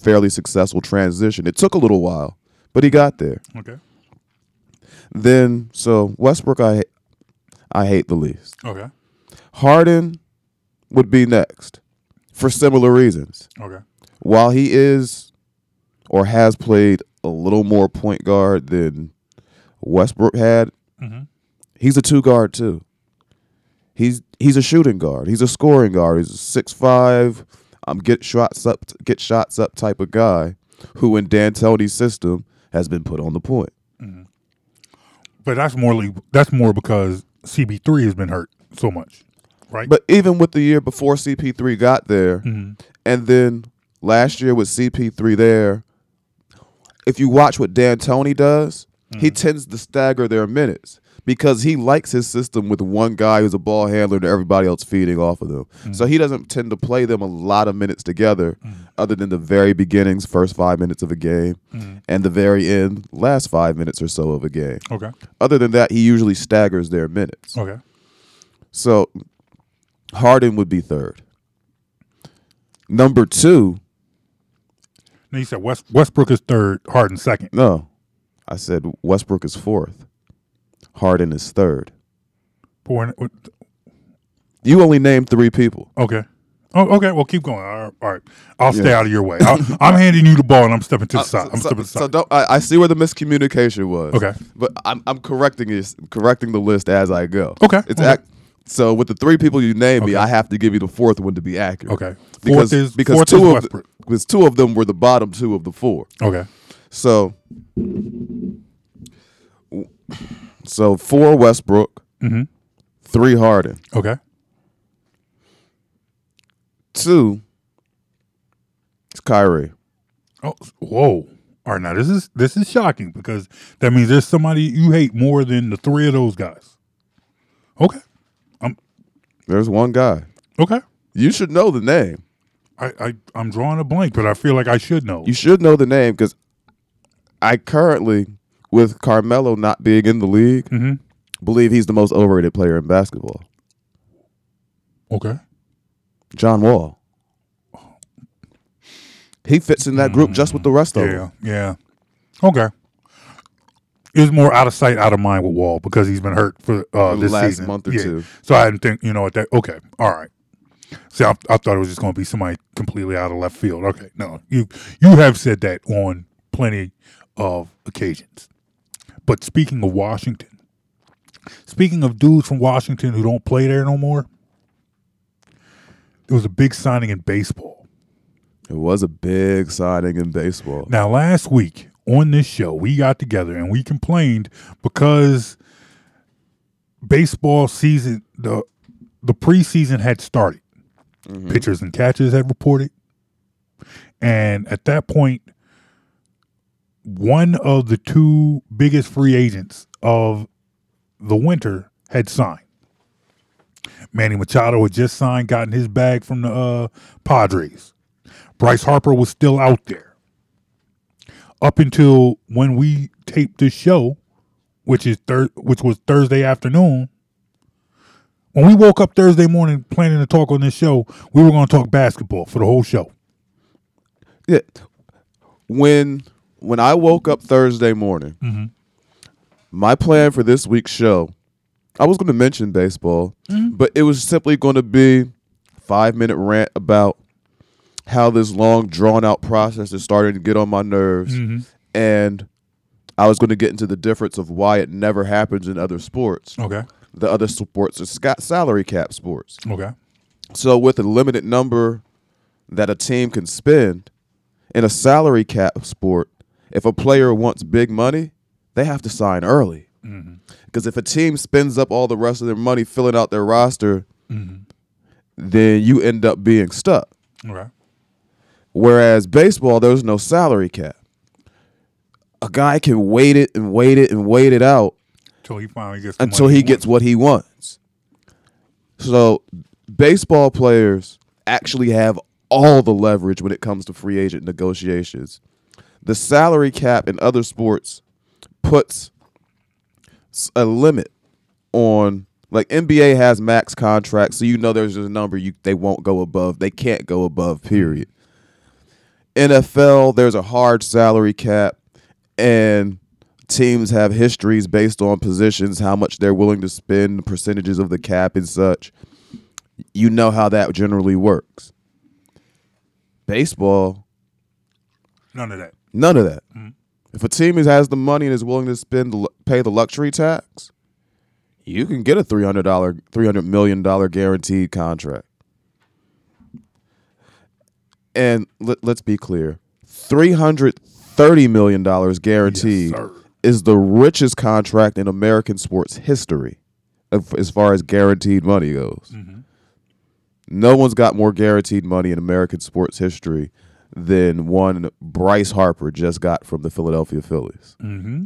fairly successful transition. It took a little while, but he got there. Okay. Then so Westbrook, I I hate the least. Okay. Harden would be next for similar reasons. Okay. While he is or has played a little more point guard than Westbrook had, Mhm. he's a two guard too. He's he's a shooting guard. He's a scoring guard. He's a six five. Um, get shots up, get shots up type of guy who, in D'Antoni's system, has been put on the point. But that's morely that's more because CP3 has been hurt so much, right? But even with the year before CP3 got there, Mhm. and then last year with CP3 there, if you watch what D'Antoni does, he tends to stagger their minutes because he likes his system with one guy who's a ball handler and everybody else feeding off of them. Mm. So he doesn't tend to play them a lot of minutes together, mm. other than the very beginnings, first five minutes of a game, mm. and the very end, last five minutes or so of a game. Okay. Other than that, he usually staggers their minutes. Okay. So Harden would be third. Number two, Now you said West Westbrook is third, Harden second. no, I said Westbrook is fourth. Harden is third. But when- what- You only named three people. Okay. Oh, okay. Well, keep going. All right. All right. I'll stay Yeah. out of your way. I'll, [laughs] I'm handing you the ball, and I'm stepping to the uh, side. I'm so, stepping to the so side. don't, I, I see where the miscommunication was. Okay. but I'm I'm correcting this, correcting the list as I go. Okay, it's okay. ac- so with the three people you named me, I have to give you the fourth one to be accurate. Okay. Fourth because is- because fourth two is of the, because two of them were the bottom two of the four. Okay. So, so four Westbrook, Mhm. three Harden, Okay. two it's Kyrie. Oh, whoa. All right. Now this is this is shocking because that means there's somebody you hate more than the three of those guys. Okay. There's one guy. Okay. You should know the name. I, I I'm drawing a blank, but I feel like I should know. You should know the name because I currently, with Carmelo not being in the league, Mhm. believe he's the most overrated player in basketball. Okay. John Wall. He fits in that group just with the rest of Yeah. them. Yeah. Okay. It's more out of sight, out of mind with Wall because he's been hurt for uh, The this last season. month or Yeah. two. So I didn't think, you know what, that, okay. All right. See, I, I thought it was just going to be somebody completely out of left field. Okay. No, you, you have said that on plenty of occasions. But speaking of Washington, speaking of dudes from Washington who don't play there no more, it was a big signing in baseball. It was a big signing in baseball. Now, last week on this show, we got together and we complained because baseball season the the preseason had started. Mm-hmm. Pitchers and catchers had reported. And at that point, one of the two biggest free agents of the winter had signed. Manny Machado had just signed, gotten his bag from the uh, Padres. Bryce Harper was still out there. Up until when we taped this show, which is thir- which was Thursday afternoon. When we woke up Thursday morning planning to talk on this show, we were going to talk basketball for the whole show. Yeah. When when I woke up Thursday morning, Mhm. my plan for this week's show, I was going to mention baseball, but it was simply going to be five minute rant about how this long drawn out process is starting to get on my nerves, Mhm. and I was going to get into the difference of why it never happens in other sports. Okay. The other sports are salary cap sports. Okay. So with a limited number that a team can spend in a salary cap sport, if a player wants big money, they have to sign early. Mm-hmm. Because if a team spends up all the rest of their money filling out their roster, mm-hmm. then you end up being stuck. Okay. Whereas baseball, there's no salary cap. A guy can wait it and wait it and wait it out Until he finally gets until money he gets what he wants. So baseball players actually have all the leverage when it comes to free agent negotiations. The salary cap in other sports puts a limit on like NBA has max contracts, so you know there's a number you they won't go above. They can't go above, period. NFL, there's a hard salary cap, and teams have histories based on positions, how much they're willing to spend, percentages of the cap, and such. You know how that generally works. Baseball, None of that. None of that. Mm-hmm. If a team is, has the money and is willing to spend, the pay the luxury tax, you can get a three hundred dollar, three hundred million dollar guaranteed contract. And let, let's be clear, three hundred thirty million dollars guaranteed is the richest contract in American sports history, as far as guaranteed money goes. Mm-hmm. No one's got more guaranteed money in American sports history than one Bryce Harper just got from the Philadelphia Phillies. Mm-hmm.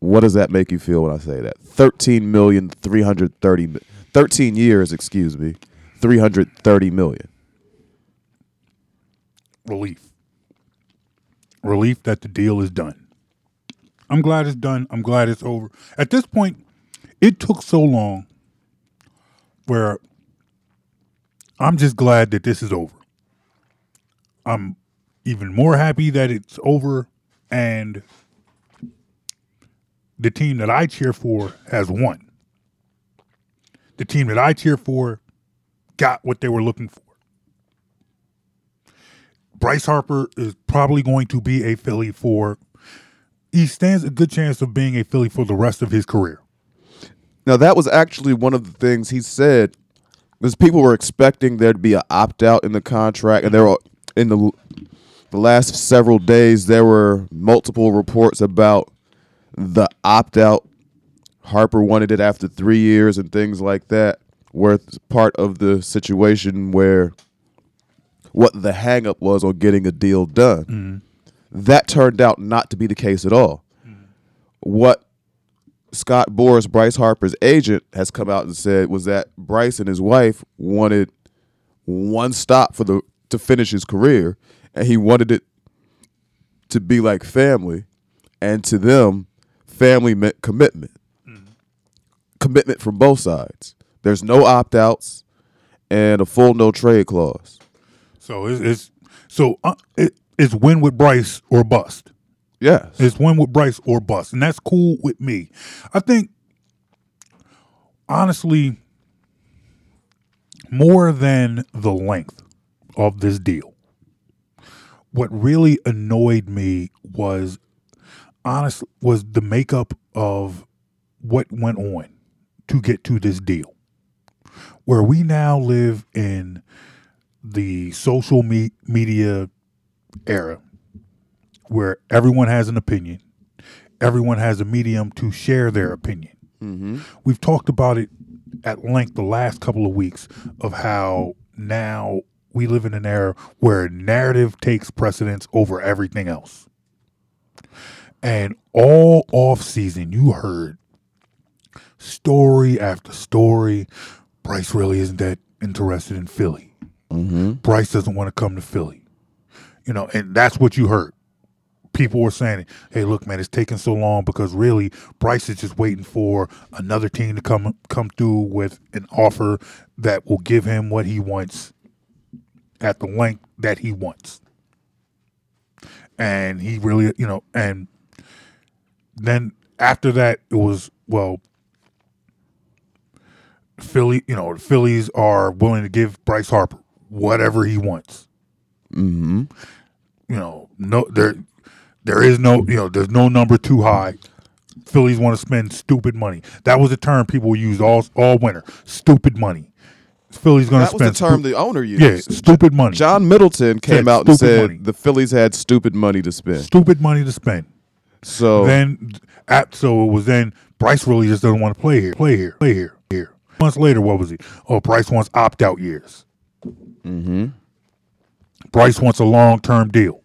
What does that make you feel when I say that? 13 million 330 13 years, excuse me. 330 million. Relief. Relief that the deal is done. I'm glad it's done. I'm glad it's over. At this point, it took so long where I'm just glad that this is over. I'm even more happy that it's over and the team that I cheer for has won. The team that I cheer for got what they were looking for. Bryce Harper is probably going to be a Philly for. He stands a good chance of being a Philly for the rest of his career. Now that was actually one of the things he said because people were expecting there to be an opt out in the contract, and there were in the the last several days there were multiple reports about the opt out. Harper wanted it after three years and things like that. Were part of the situation where what the hangup was on getting a deal done. Mm-hmm. That turned out not to be the case at all. Mm-hmm. What Scott Boras, Bryce Harper's agent, has come out and said was that Bryce and his wife wanted one stop for the to finish his career, and he wanted it to be like family, and to them, family meant commitment, commitment from both sides. There's no opt outs, and a full no trade clause. So it's, it's so uh, it, it's win with Bryce or bust. Yes, it's win with Bryce or bust, and that's cool with me. I think honestly, more than the length of this deal, what really annoyed me was honest was the makeup of what went on to get to this deal. where we now live in the social me- media era where everyone has an opinion, everyone has a medium to share their opinion. Mm-hmm. We've talked about it at length the last couple of weeks of how now we live in an era where narrative takes precedence over everything else. And all off season, you heard story after story. Bryce really isn't that interested in Philly. Mm-hmm. Bryce doesn't want to come to Philly. You know, and that's what you heard. People were saying, "Hey, look, man, it's taking so long because really Bryce is just waiting for another team to come come through with an offer that will give him what he wants at the length that he wants." And he really, you know, and then after that, it was well, Philly, you know, the Phillies are willing to give Bryce Harper whatever he wants. Mm-hmm. You know, no there there is no you know, there's no number too high. Phillies want to spend stupid money. That was a term people used all all winter. Stupid money. Phillies going to spend. That was the term stu- the owner used. Yeah, stupid money. John Middleton came Said out and said money. the Phillies had stupid money to spend. stupid money to spend. So then at so it was then Bryce really just doesn't want to play here. Play here. Play here. Here. Months later, what was he? Oh, Bryce wants opt out years. mm-hmm. Bryce wants a long term deal.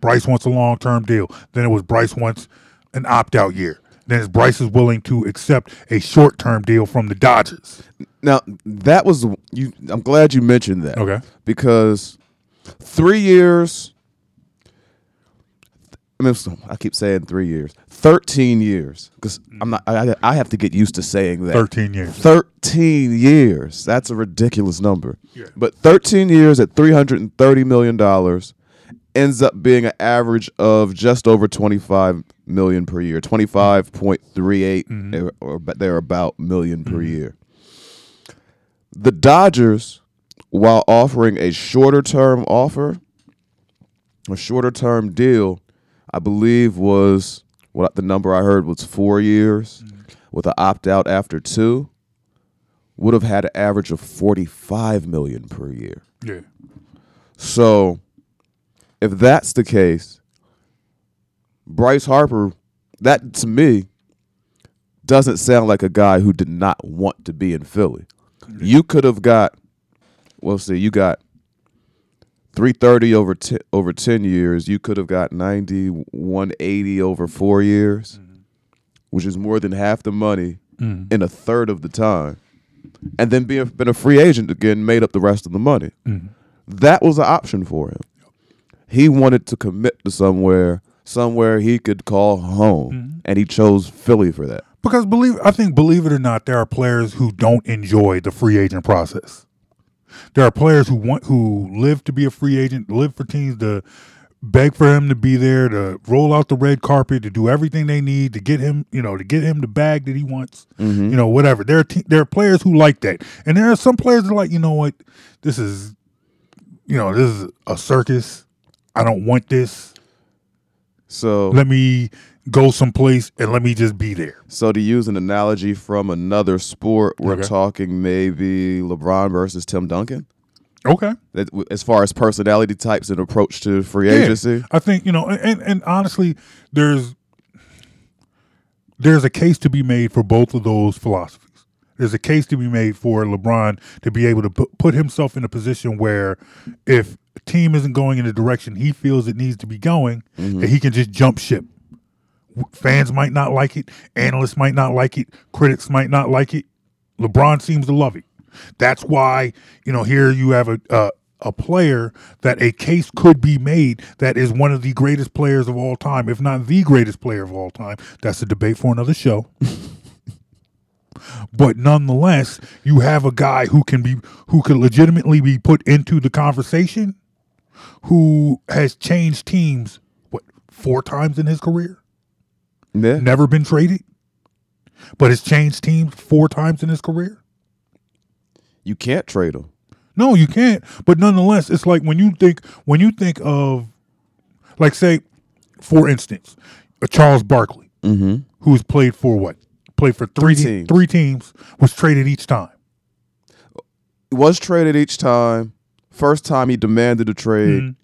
Bryce wants a long term deal. Then it was Bryce wants an opt out year. Then it's Bryce is willing to accept a short term deal from the Dodgers. Now that was you. I'm glad you mentioned that. Okay. Because three years. I mean, I keep saying three years. Thirteen years. Because I'm not. I, I have to get used to saying that. 13 years. Thirteen years. That's a ridiculous number. Yeah. But thirteen years at three hundred and thirty million dollars ends up being an average of just over twenty five million per year. Twenty five point three eight mm-hmm. or, but they're about million per mm-hmm. year. The Dodgers, while offering a shorter term offer, a shorter term deal, I believe was what the number I heard was four years mm-hmm. with an opt out after two, would have had an average of forty five million per year. Yeah. So, if that's the case, Bryce Harper, that to me doesn't sound like a guy who did not want to be in Philly. You could have got, well, see, you got 330 over t- over 10 years. You could have got 90, 180 over four years, which is more than half the money Mhm. in a third of the time. And then being been a free agent again, made up the rest of the money. Mhm. That was an option for him. He wanted to commit to somewhere, somewhere he could call home, and he chose Philly for that. Because believe I think believe it or not, there are players who don't enjoy the free agent process. There are players who want who live to be a free agent, live for teams to beg for him to be there, to roll out the red carpet, to do everything they need to get him, you know, to get him the bag that he wants, Mhm. you know, whatever. There are te- there are players who like that, and there are some players that are like, you know what, this is, you know, this is a circus. I don't want this. So Let me go someplace and let me just be there. So to use an analogy from another sport, we're Okay. talking maybe LeBron versus Tim Duncan. Okay. As far as personality types and approach to free Yeah, agency. I think you know, and and honestly, there's there's a case to be made for both of those philosophies. There's a case to be made for LeBron to be able to put, himself in a position where if a team isn't going in the direction he feels it needs to be going, mm-hmm. that he can just jump ship. Fans might not like it, analysts might not like it, critics might not like it. LeBron seems to love it. That's why you know here you have a a, a player that a case could be made that is one of the greatest players of all time, if not the greatest player of all time. That's a debate for another show. [laughs] but nonetheless, you have a guy who can be who can legitimately be put into the conversation, who has changed teams what four times in his career. Yeah. Never been traded, but has changed teams four times in his career. You can't trade him. No, you can't. But nonetheless, it's like when you think when you think of, like, say, for instance, a Charles Barkley, mm-hmm. who's played for what? Played for three Three teams. Three teams was traded each time. was traded each time. First time he demanded a trade. Mhm.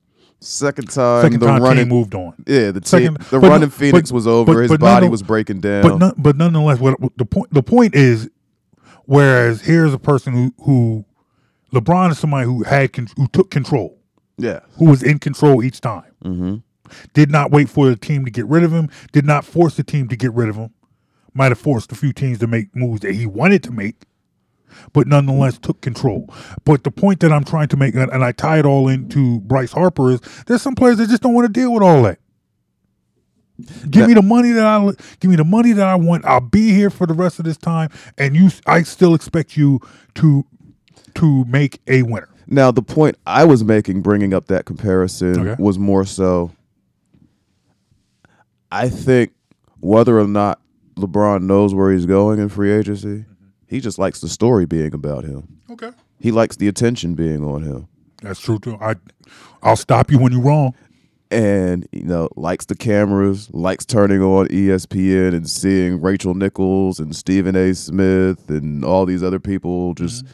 Second time, Second the time, running moved on. Yeah, the Second- team, the but run in Phoenix but- was over. but- His body was breaking down. But but nonetheless, what, what the point the point is, whereas here's a person who who LeBron is somebody who had who took control, yeah, who was in control each time. Mm-hmm. Did not wait for the team to get rid of him. Did not force the team to get rid of him. Might have forced a few teams to make moves that he wanted to make, but nonetheless took control. But the point that I'm trying to make, and I tie it all into Bryce Harper, is there's some players that just don't want to deal with all that. Give me the money that I give me the money that I want. I'll be here for the rest of this time, and you, I still expect you to to make a winner. Now, the point I was making, bringing up that comparison, Okay. was more so. I think whether or not LeBron knows where he's going in free agency, mm-hmm. he just likes the story being about him. Okay. He likes the attention being on him. That's true too. I I'll stop you when you're wrong. And you know, likes the cameras, likes turning on ESPN and seeing Rachel Nichols and Stephen A. Smith and all these other people just mm-hmm.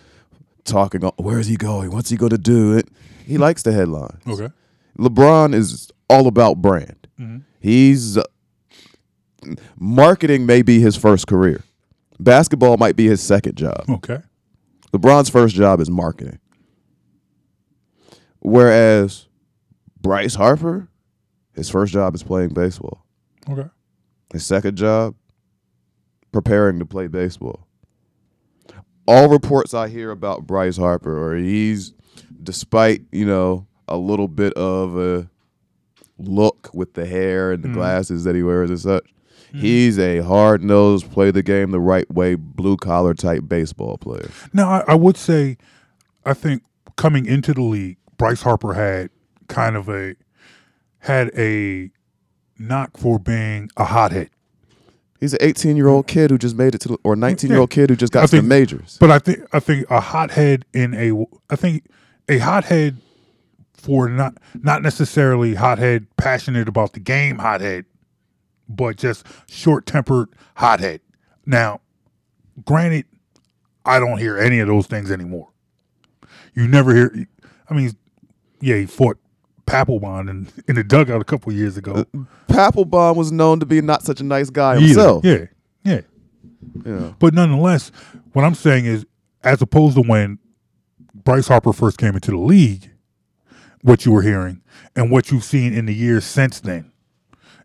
talking. Where's he going? What's he going to do? It. He mm-hmm. likes the headlines. Okay. LeBron is all about brand. Mhm. He's marketing may be his first career. Basketball might be his second job. Okay. LeBron's first job is marketing. Whereas Bryce Harper, his first job is playing baseball. Okay. His second job, preparing to play baseball. All reports I hear about Bryce Harper are he's, despite, you know, a little bit of a look with the hair and the Mhm. glasses that he wears and such, Mm-hmm. he's a hard nosed, play the game the right way, blue collar type baseball player. Now, I, I would say, I think coming into the league, Bryce Harper had kind of a had a knock for being a hothead. He's an 18 year old kid who just made it to, the, or 19 year old kid who just got I to the majors. But I think I think a hothead in a I think a hothead for not not necessarily hothead passionate about the game hothead, but just short tempered hothead. Now, granted, I don't hear any of those things anymore. You never hear. I mean, yeah, he fought Papelbon in, in the dugout a couple years ago. Uh, Papelbon was known to be not such a nice guy Either. himself. Yeah, yeah. Yeah. But nonetheless, what I'm saying is, as opposed to when Bryce Harper first came into the league, what you were hearing and what you've seen in the years since then,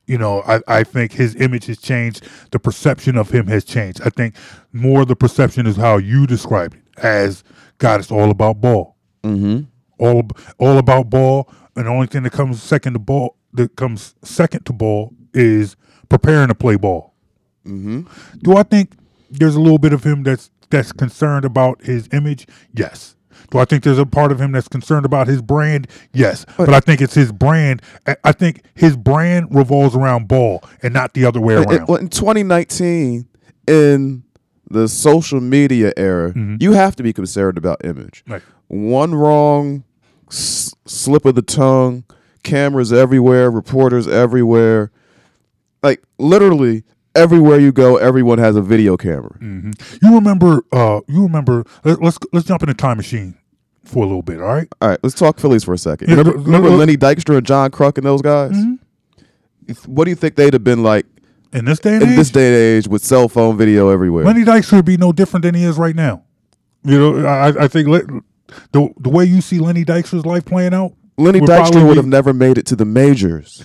you know, I, I think his image has changed. The perception of him has changed. I think more the perception is how you described it as God, it's all about ball. Mm-hmm. All all about ball, and the only thing that comes second to ball that comes second to ball is preparing to play ball. Mm-hmm. Do I think there's a little bit of him that's that's concerned about his image? Yes. Do I think there's a part of him that's concerned about his brand? Yes. But, I think it's his brand. I- think his brand revolves around ball and not the other way In, around. well, in 2019, in the social media era, mm-hmm. you have to be concerned about image. Right. One wrong s- slip of the tongue, cameras everywhere, reporters everywhere. Like literally everywhere you go, everyone has a video camera. Mhm. You remember? Uh, you remember? Let, let's let's jump in a time machine for a little bit. All right. All right, let's talk Phillies for a second. Yeah, remember remember Lenny Dykstra and John Kruk and those guys? What do you think they'd have been like In this day and in age, this day and age with cell phone video everywhere? Lenny Dykstra would be no different than he is right now. You know, I, I think the the way you see Lenny Dykstra's life playing out, Lenny would Dykstra would be- have never made it to the majors.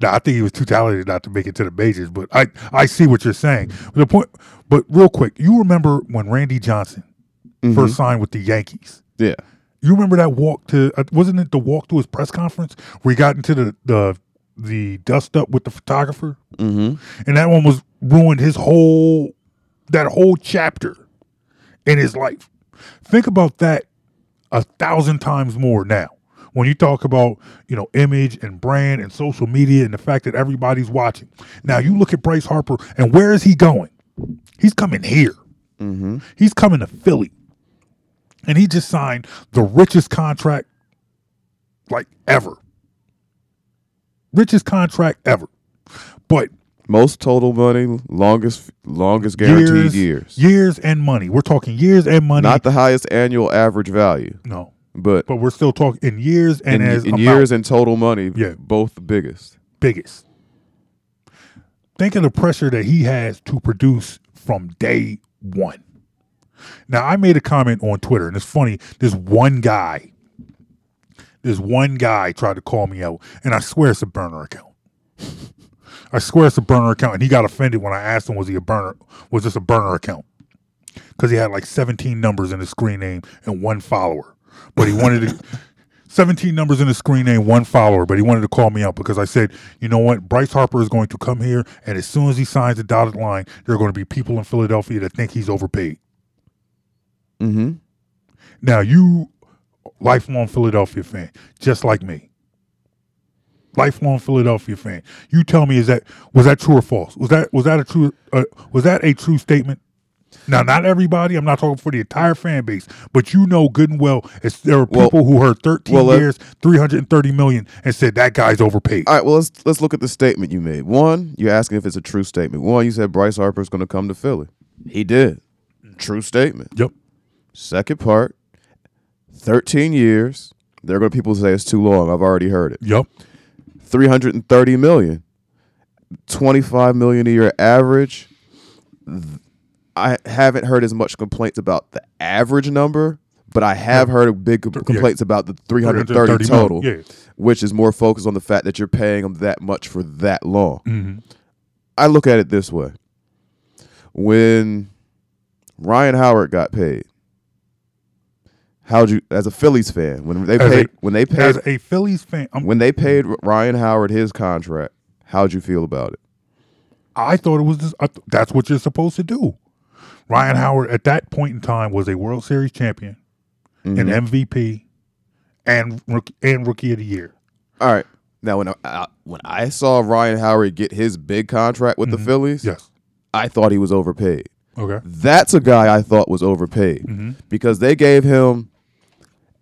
Nah, I think he was too talented not to make it to the majors. But I, I see what you're saying. The point, but real quick, you remember when Randy Johnson first signed with the Yankees? Yeah. You remember that walk to? Uh, wasn't it the walk to his press conference where he got into the the the dust up with the photographer? Mm-hmm. and that one was ruined his whole that whole chapter in his life. Think about that a thousand times more now. When you talk about, you know, image and brand and social media and the fact that everybody's watching. Now you look at Bryce Harper and where is he going? He's coming here. Mm-hmm. He's coming to Philly. And he just signed the richest contract like ever. Richest contract ever. But Most total money, longest longest guaranteed years. years and money. We're talking years and money. Not the highest annual average value, no, but but we're still talking in years and in, as in amount, years and total money, Yeah. both the biggest. biggest. Think of the pressure that he has to produce from day one. Now, I made a comment on Twitter, and it's funny. This one guy, this one guy tried to call me out, and I swear it's a burner account. [laughs] I swear it's a burner account, and he got offended when I asked him, "Was he a burner? Was this a burner account?" Because he had like 17 numbers in his screen name and one follower, but he wanted to. 17 numbers in his screen name, one follower, but he wanted to call me out because I said, you know what? Bryce Harper is going to come here, and as soon as he signs the dotted line, there are going to be people in Philadelphia that think he's overpaid. Mm-hmm. Now, you, lifelong Philadelphia fan, just like me, lifelong Philadelphia fan, you tell me, is that was that true or false? Was that was that a true uh, was that a true statement? Now, not everybody. I'm not talking for the entire fan base, but you know good and well, it's, there are Well- people who heard 13 well, years, 330 million, and said that guy's overpaid. All right, well let's let's look at the statement you made. One, you're asking if it's a true statement. One, you said Bryce Harper's going to come to Philly. He did. True statement. Yep. Second part, 13 years. There are going to people say it's too long. I've already heard it. Yep. 330 million. 25 million a year average. I haven't heard as much complaints about the average number, but I have heard big com- complaints about the 330 330 total, yeah. which is more focused on the fact that you're paying them that much for that long. Mhm. I look at it this way. When Ryan Howard got paid, how'd you as a Phillies fan, when they As a- paid when they paid As a Phillies fan, I'm, when they paid Ryan Howard his contract, how'd you feel about it? I thought it was just, I th- that's what you're supposed to do. Ryan Howard at that point in time was a World Series champion, an Mhm. MVP, and rookie, and rookie of the year. All right. Now when I, when I saw Ryan Howard get his big contract with the Phillies, Yes. I thought he was overpaid. Okay. That's a guy I thought was overpaid Mhm. because they gave him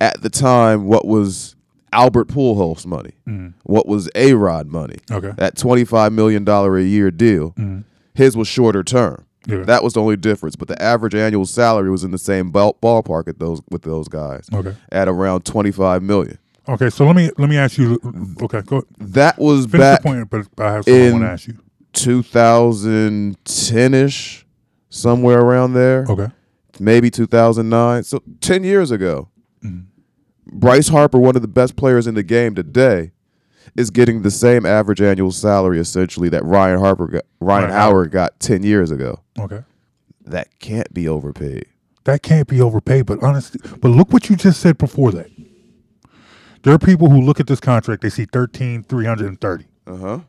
at the time what was Albert Pujols money, Mhm. what was A Rod money. Okay. that twenty five million dollar a year deal. Mhm. His was shorter term. Yeah. That was the only difference. But the average annual salary was in the same ball, ballpark at those with those guys. Okay. at around twenty five million. Okay, so let me let me ask you. Okay, go That was finish back point, but I have something I to ask you. 2010 ish, somewhere around there. Okay. Maybe 2009. So 10 years ago. Mm-hmm. Bryce Harper, one of the best players in the game today, is getting the same average annual salary essentially that Ryan Harper got, Ryan Ryan Howard got 10 years ago. Okay. That can't be overpaid. That can't be overpaid, but honestly, but look what you just said before that. There are people who look at this contract, they see 13, 330. Uh-huh.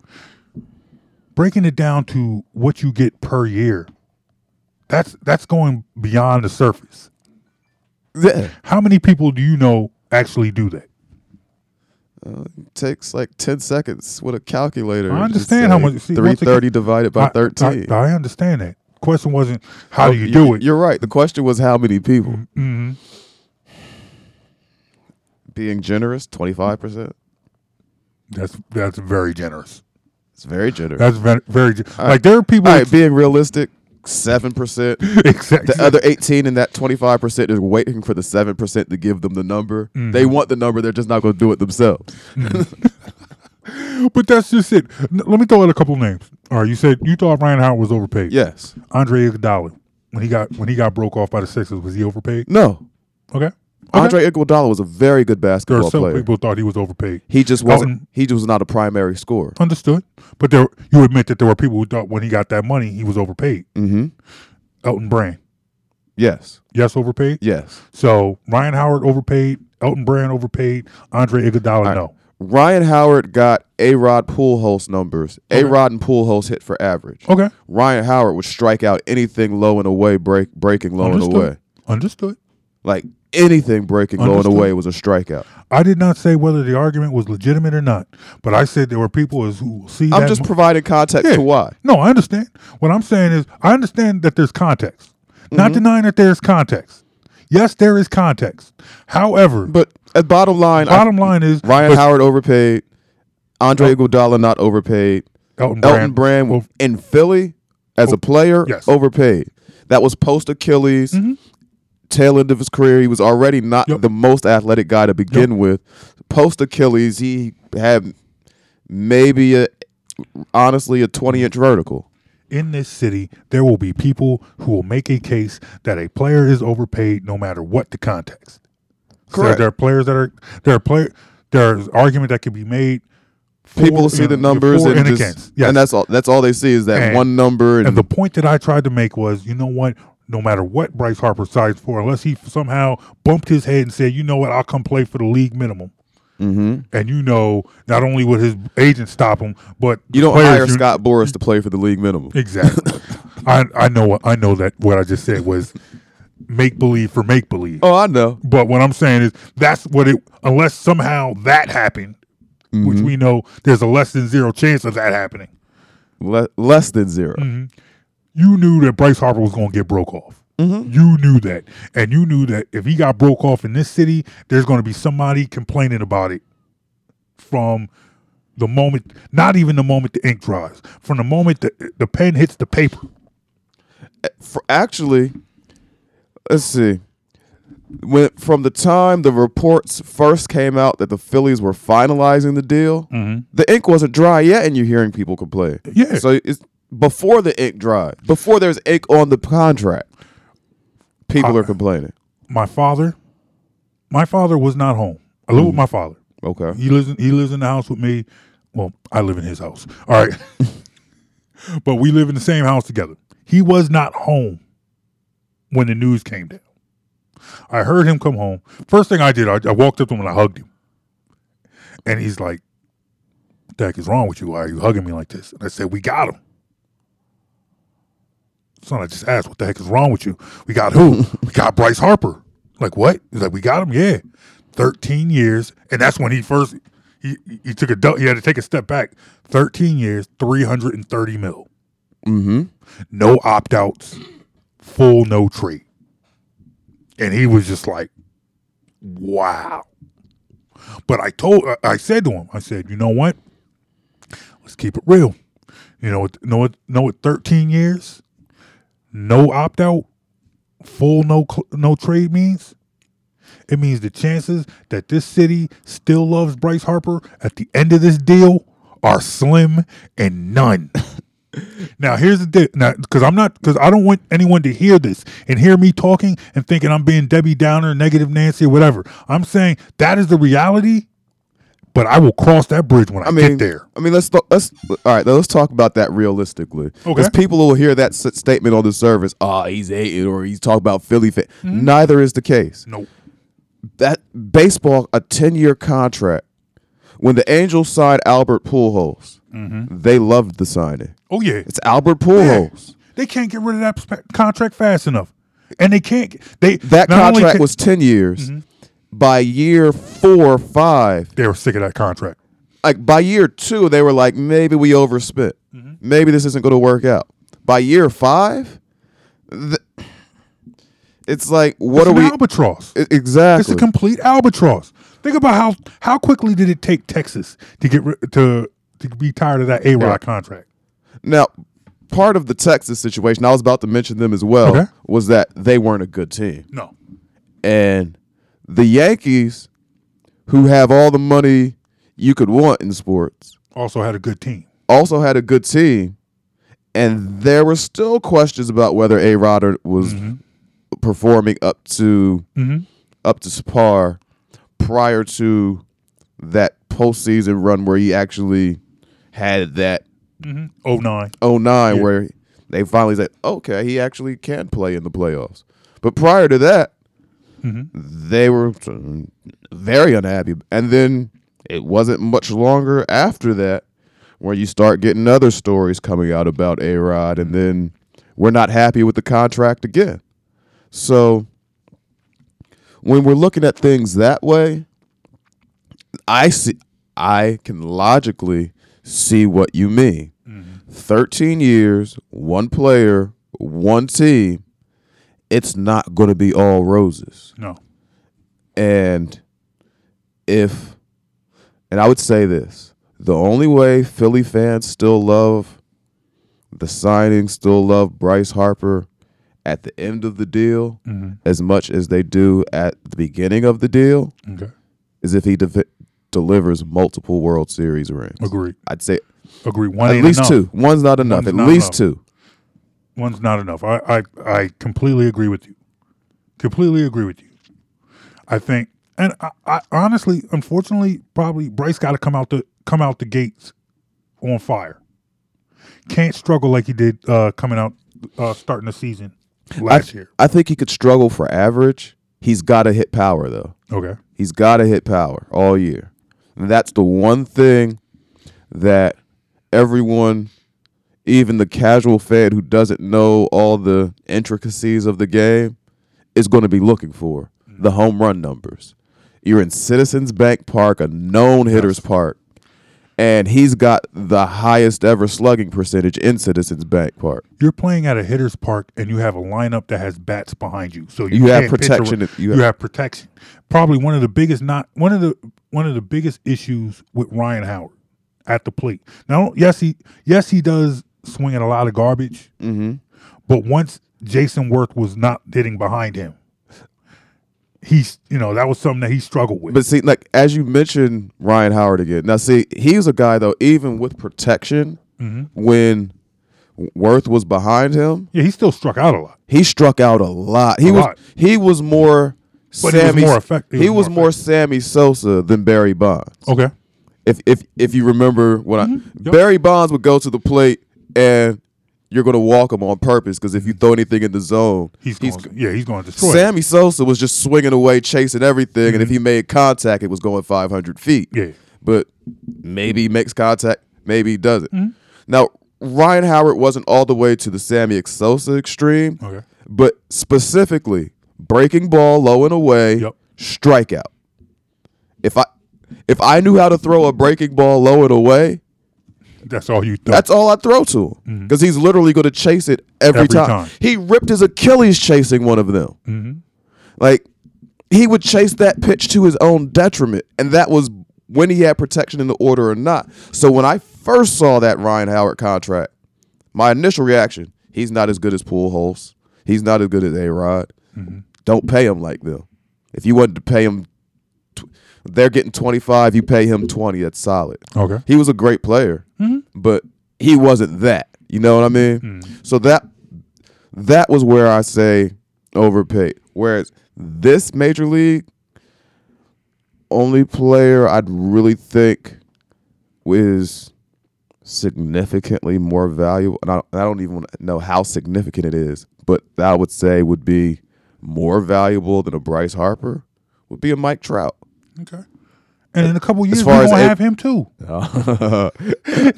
Breaking it down to what you get per year, that's that's going beyond the surface. Yeah. How many people do you know actually do that? Uh, takes like 10 seconds with a calculator. I understand how much. see, 330 again, divided by I- 13. I, I understand that. Question wasn't how Oh, do you do it. You're right. The question was how many people. hmm Being generous, 25%. That's that's very generous. It's very generous. That's very very like right. there are people. All right, being realistic, 7%. [laughs] exactly. The other 18 and that 25% is waiting for the 7% to give them the number. Mhm. They want the number, they're just not going to do it themselves. [laughs] But that's just it. N- Let me throw out a couple names. All right, you said you thought Ryan Howard was overpaid. Yes. Andre Iguodala when he got when he got broke off by the Sixers was he overpaid? No. Okay. Andre Iguodala was a very good There are basketball some player. people thought he was overpaid. He just wasn't Elton- he just was not a primary scorer. Understood. But there you admit that there were people who thought when he got that money he was overpaid. Mm-hmm. Elton Brand. Yes. Yes, overpaid? Yes. So Ryan Howard overpaid, Elton Brand overpaid, Andre Iguodala no. Ryan Howard got A Rod Pujols numbers. A Rod and Pujols hit for average. Okay. Ryan Howard would strike out anything low and away, break breaking low and away. Understood. Like anything breaking low and Understood. away was a strikeout. I did not say whether the argument was legitimate or not, but I said there were people as- who see I'm just mo- providing context Yeah. to why. No, I understand. What I'm saying is, I understand that there's context. Not Mhm. denying that there's context. Yes, there is context. However, But at bottom line, I- bottom line is Ryan but- Howard overpaid. Andre Iguodala not overpaid. Elton Elton Brand. Well, in Philly as a player Yes. overpaid. That was post Achilles. Mm-hmm. Tail end of his career, he was already not the most athletic guy to begin with. Post Achilles, he had maybe a honestly a twenty inch vertical. In this city, there will be people who will make a case that a player is overpaid no matter what the context. So Correct. there are players that are there are player there's argument that can be made. for, People see the numbers and, and just- against. Yes. and that's all. That's all they see is that And- one number. And, And the point that I tried to make was, you know what? No matter what Bryce Harper signs for, unless he somehow bumped his head and said, you know what, I'll come play for the league minimum. Mhm. And you know, not only would his agent stop him, but you don't hire Scott Boras to play for the league minimum. Exactly. [laughs] I I know I know that what I just said was make believe for make believe. Oh, I know. But what I'm saying is that's what it unless somehow that happened, which Mm-hmm. we know there's a less than zero chance of that happening. Le- less than 0 Mhm. You knew that Bryce Harper was going to get broke off. Mm-hmm. You knew that, and you knew that if he got broke off in this city, there's going to be somebody complaining about it from the moment, not even the moment the ink dries, from the moment the the pen hits the paper. For actually, let's see. When from the time the reports first came out that the Phillies were finalizing the deal, the ink wasn't dry yet, and you're hearing people complain. Yeah. So it's before the ink dried, before there's ink on the contract, people Uh, are complaining. my father, my father was not home. I live with my father. Okay. He lives in he lives in the house with me. Well, I live in his house. All right. [laughs] but we live in the same house together. He was not home when the news came down. I heard him come home. First thing I did, I, I walked up to him and I hugged him. And he's like, What the heck is wrong with you? Why are you hugging me like this? And I said, We got him. Son, I just asked, what the heck is wrong with you? We got who? we got [laughs] Bryce Harper. Like, what? He's like, we got him? Yeah. 13 years. And that's when he first, he, he took a, he had to take a step back. 13 years, 330 mil. Mm-hmm. No opt outs, full no trade. And he was just like, wow. But I told, I- I said to him, I said, you know what? Let's keep it real. You know what? Know what? Know what? Thirteen years, no opt out, full no no trade means. It means the chances that this city still loves Bryce Harper at the end of this deal are slim and none. [laughs] now here's the deal. Now, because I'm not, because I don't want anyone to hear this and hear me talking and thinking I'm being Debbie Downer, negative Nancy, or whatever. I'm saying that is the reality. But I will cross that bridge when I, I mean, get there. I mean, let's th- let's all right. Let's talk about that realistically. Because Okay. people will hear that s- statement on the service. Ah, he's hating, or he's talking about Philly. Fa-. Mm-hmm. Neither is the case. Nope. That baseball, a ten-year contract. When the Angels signed Albert Pujols, they loved the signing. Oh yeah, It's Albert Pujols. They can't get rid of that contract fast enough, and they can't. They That contract can- was ten years. Mm-hmm. By year four or five, they were sick of that contract. like by year two, they were like, maybe we overspent. Mm-hmm. Maybe this isn't going to work out. By year five, th- it's like, what it's are an we? albatross? Exactly. It's a complete albatross. Think about how how quickly did it take Texas to get ri- to to be tired of that A Rod contract? now, part of the Texas situation, I was about to mention them as well, Okay. was that they weren't a good team. No, And the Yankees, who have all the money you could want in sports, also had a good team. also had a good team. And there were still questions about whether A Rod was performing up to Mhm. up to par prior to that postseason run where he actually had that Mm-hmm. Oh nine. 09 Yeah. where they finally said, okay, he actually can play in the playoffs. But prior to that, Mm-hmm. they were very unhappy. And then it wasn't much longer after that where you start getting other stories coming out about A Rod, and then we're not happy with the contract again. So when we're looking at things that way, I see I can logically see what you mean. 13 years, one player, one team, it's not going to be all roses. No. And if and I would say this, the only way Philly fans still love the signing, still love Bryce Harper at the end of the deal Mhm. as much as they do at the beginning of the deal Okay. is if he de- delivers multiple World Series rings. Agreed. I'd say Agree. One at least enough. two. One's not enough. One's at not least enough. two. One's not enough. I, I I completely agree with you. Completely agree with you. I think, and I, I honestly, unfortunately, probably Bryce got to come out the come out the gates on fire. Can't struggle like he did uh, coming out uh, starting the season last I, year. I think he could struggle for average. He's got to hit power though. Okay. He's got to hit power all year. And that's the one thing that everyone, even the casual fan who doesn't know all the intricacies of the game, is going to be looking for mm-hmm. the home run numbers. You're in Citizens Bank Park, a known hitters park, and he's got the highest ever slugging percentage in Citizens Bank Park. You're playing at a hitter's park and you have a lineup that has bats behind you, so you, You have protection if you You have- have, protection. Probably one of the biggest not one of the one of the biggest issues with Ryan Howard at the plate. Now, yes, he yes he does swing at a lot of garbage, Mm-hmm. but once Jayson Werth was not hitting behind him, he's you know that was something that he struggled with. But see, like as you mentioned, Ryan Howard again. Now, see, he's a guy though, even with protection, Mhm. when Werth was behind him, yeah, he still struck out a lot. he struck out a lot. He A was lot. he was more But he was Sammy. more effect- he he was more more Sammy Sosa than Barry Bonds. Okay. If if if you remember what I Mm-hmm. Yep. Barry Bonds would go to the plate and you're going to walk him on purpose because if you throw anything in the zone, He's going, yeah, he's going to destroy. Sammy Sosa was just swinging away, chasing everything, and if he made contact, it was going 500 feet. Yeah. But maybe he makes contact, maybe he doesn't. Mm-hmm. Now, Ryan Howard wasn't all the way to the Sammy Sosa extreme, Okay. but specifically breaking ball low and away, Yep. strikeout. If I if I knew how to throw a breaking ball low and away, That's all you. Thought. that's all I throw to him because he's literally going to chase it every, Every time. time. He ripped his Achilles chasing one of them. Mhm. Like he would chase that pitch to his own detriment, and that was when he had protection in the order or not. So when I first saw that Ryan Howard contract, my initial reaction: he's not as good as Pujols. He's not as good as A Rod. Mm-hmm. Don't pay him like them. If you wanted to pay him, they're getting twenty five. You pay him twenty. That's solid. Okay. He was a great player, Mm-hmm. but he wasn't that. You know what I mean? Mm-hmm. So that that was where I say overpaid. Whereas this major league only player I'd really think is significantly more valuable, and I, I don't even know how significant it is, but that I would say would be more valuable than a Bryce Harper would be a Mike Trout. Okay. And in a couple years, we're gonna have him too. [laughs] I was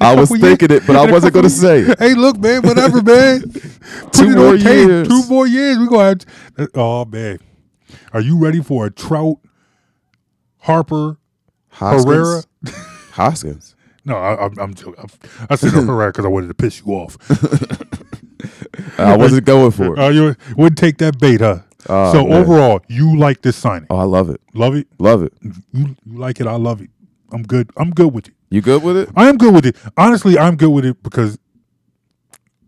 couple years- thinking it, but I wasn't going to say it. Hey, look, man, whatever, man. [laughs] Put Two it more on tape. years. Two more years. We're gonna have. Oh man, are you ready for a Trout, Harper, Hoskins. Herrera? [laughs] Hoskins. No, I, I'm, I'm joking. I said no, Herrera because I wanted to piss you off. I wasn't going for it. Uh, you wouldn't take that bait, huh? Oh, so man. overall, you like this signing? Oh, I love it. Love it. Love it. You, you like it? I love it. I'm good. I'm good with it. You good with it? I am good with it. Honestly, I'm good with it because,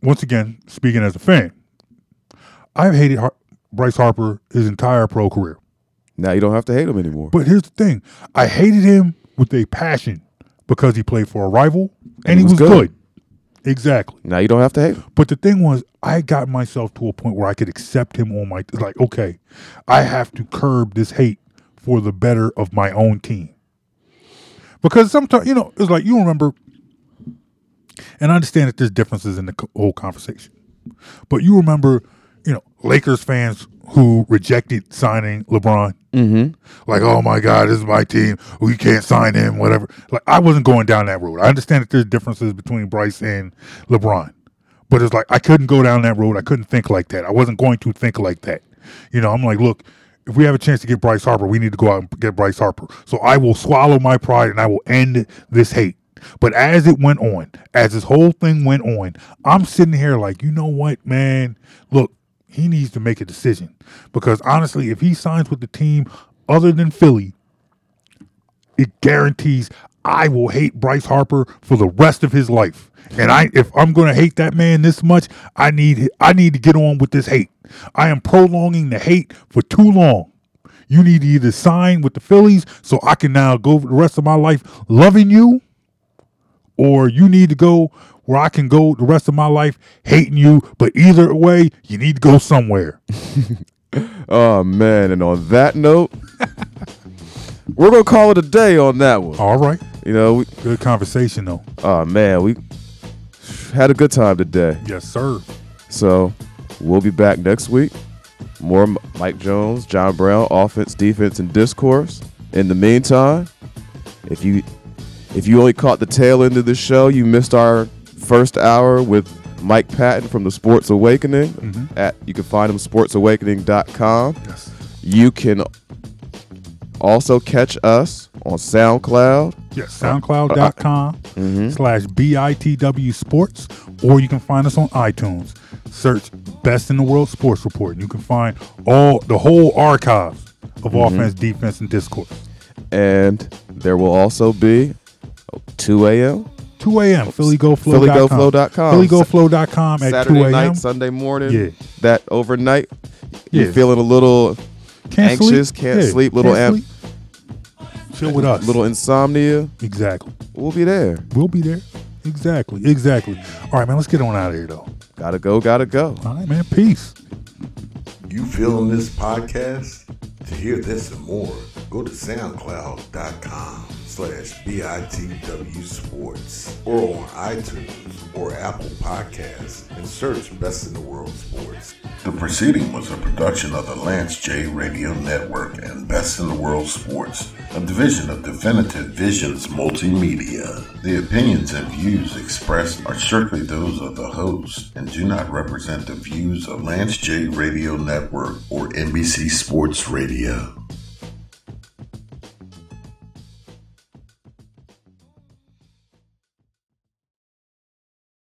once again, speaking as a fan, I've hated Har- Bryce Harper his entire pro career. Now you don't have to hate him anymore. But here's the thing: I hated him with a passion because he played for a rival and, he was, good. Exactly. Now you don't have to hate him. But the thing was, I got myself to a point where I could accept him on my like. Okay, I have to curb this hate for the better of my own team. Because sometimes, you know, it's like you remember, and I understand that there's differences in the whole conversation, but you remember, you know, Lakers fans who rejected signing LeBron. Mm-hmm. Like, oh my God, this is my team. We can't sign him, whatever. Like, I wasn't going down that road. I understand that there's differences between Bryce and LeBron, but it's like I couldn't go down that road. I couldn't think like that. I wasn't going to think like that. You know, I'm like, look, if we have a chance to get Bryce Harper, we need to go out and get Bryce Harper. So I will swallow my pride and I will end this hate. But as it went on, as this whole thing went on, I'm sitting here like, you know what, man? Look, he needs to make a decision because honestly, if he signs with the team other than Philly, it guarantees I will hate Bryce Harper for the rest of his life. And I if I'm going to hate that man this much, I need I need to get on with this hate. I am prolonging the hate for too long. You need to either sign with the Phillies so I can now go for the rest of my life loving you, or you need to go where I can go the rest of my life hating you. But either way, you need to go somewhere. [laughs] Oh man, and on that note, [laughs] we're gonna call it a day on that one. All right. You know, we, Good conversation though. oh man, we had a good time today. Yes, sir. So we'll be back next week. More Mike Jones, John Brown, offense, defense, and discourse. In the meantime, if you if you only caught the tail end of the show, you missed our first hour with Mike Patton from the Sports Awakening. Mm-hmm. At you can find him sportsawakening.com. Yes. You can also catch us on SoundCloud. Yes, soundcloud.com uh, mm-hmm. slash BITW Sports, or you can find us on iTunes. Search Best in the World Sports Report, and you can find all the whole archive of mm-hmm. offense, defense, and discourse. And there will also be 2 a.m. 2 a.m. PhillyGoFlow.com. PhillyGoFlow.com. PhillyGoFlow.com at Saturday 2 a.m. night, Sunday morning. Yeah. That overnight, you're feeling a little Can't anxious, sleep? can't Yeah, sleep, little can't amp, sleep? Chill with us. little insomnia. Exactly. We'll be there. We'll be there. Exactly. Exactly. All right, man. Let's get on out of here, though. Gotta go, gotta go. All right, man. Peace. You feeling this podcast? To hear this and more, go to soundcloud.com slash BITW Sports or on iTunes or Apple Podcasts and search Best in the World Sports. The proceeding was a production of the Lance J Radio Network and Best in the World Sports, a division of Definitive Visions Multimedia. The opinions and views expressed are strictly those of the host and do not represent the views of Lance J Radio Network or NBC Sports Radio.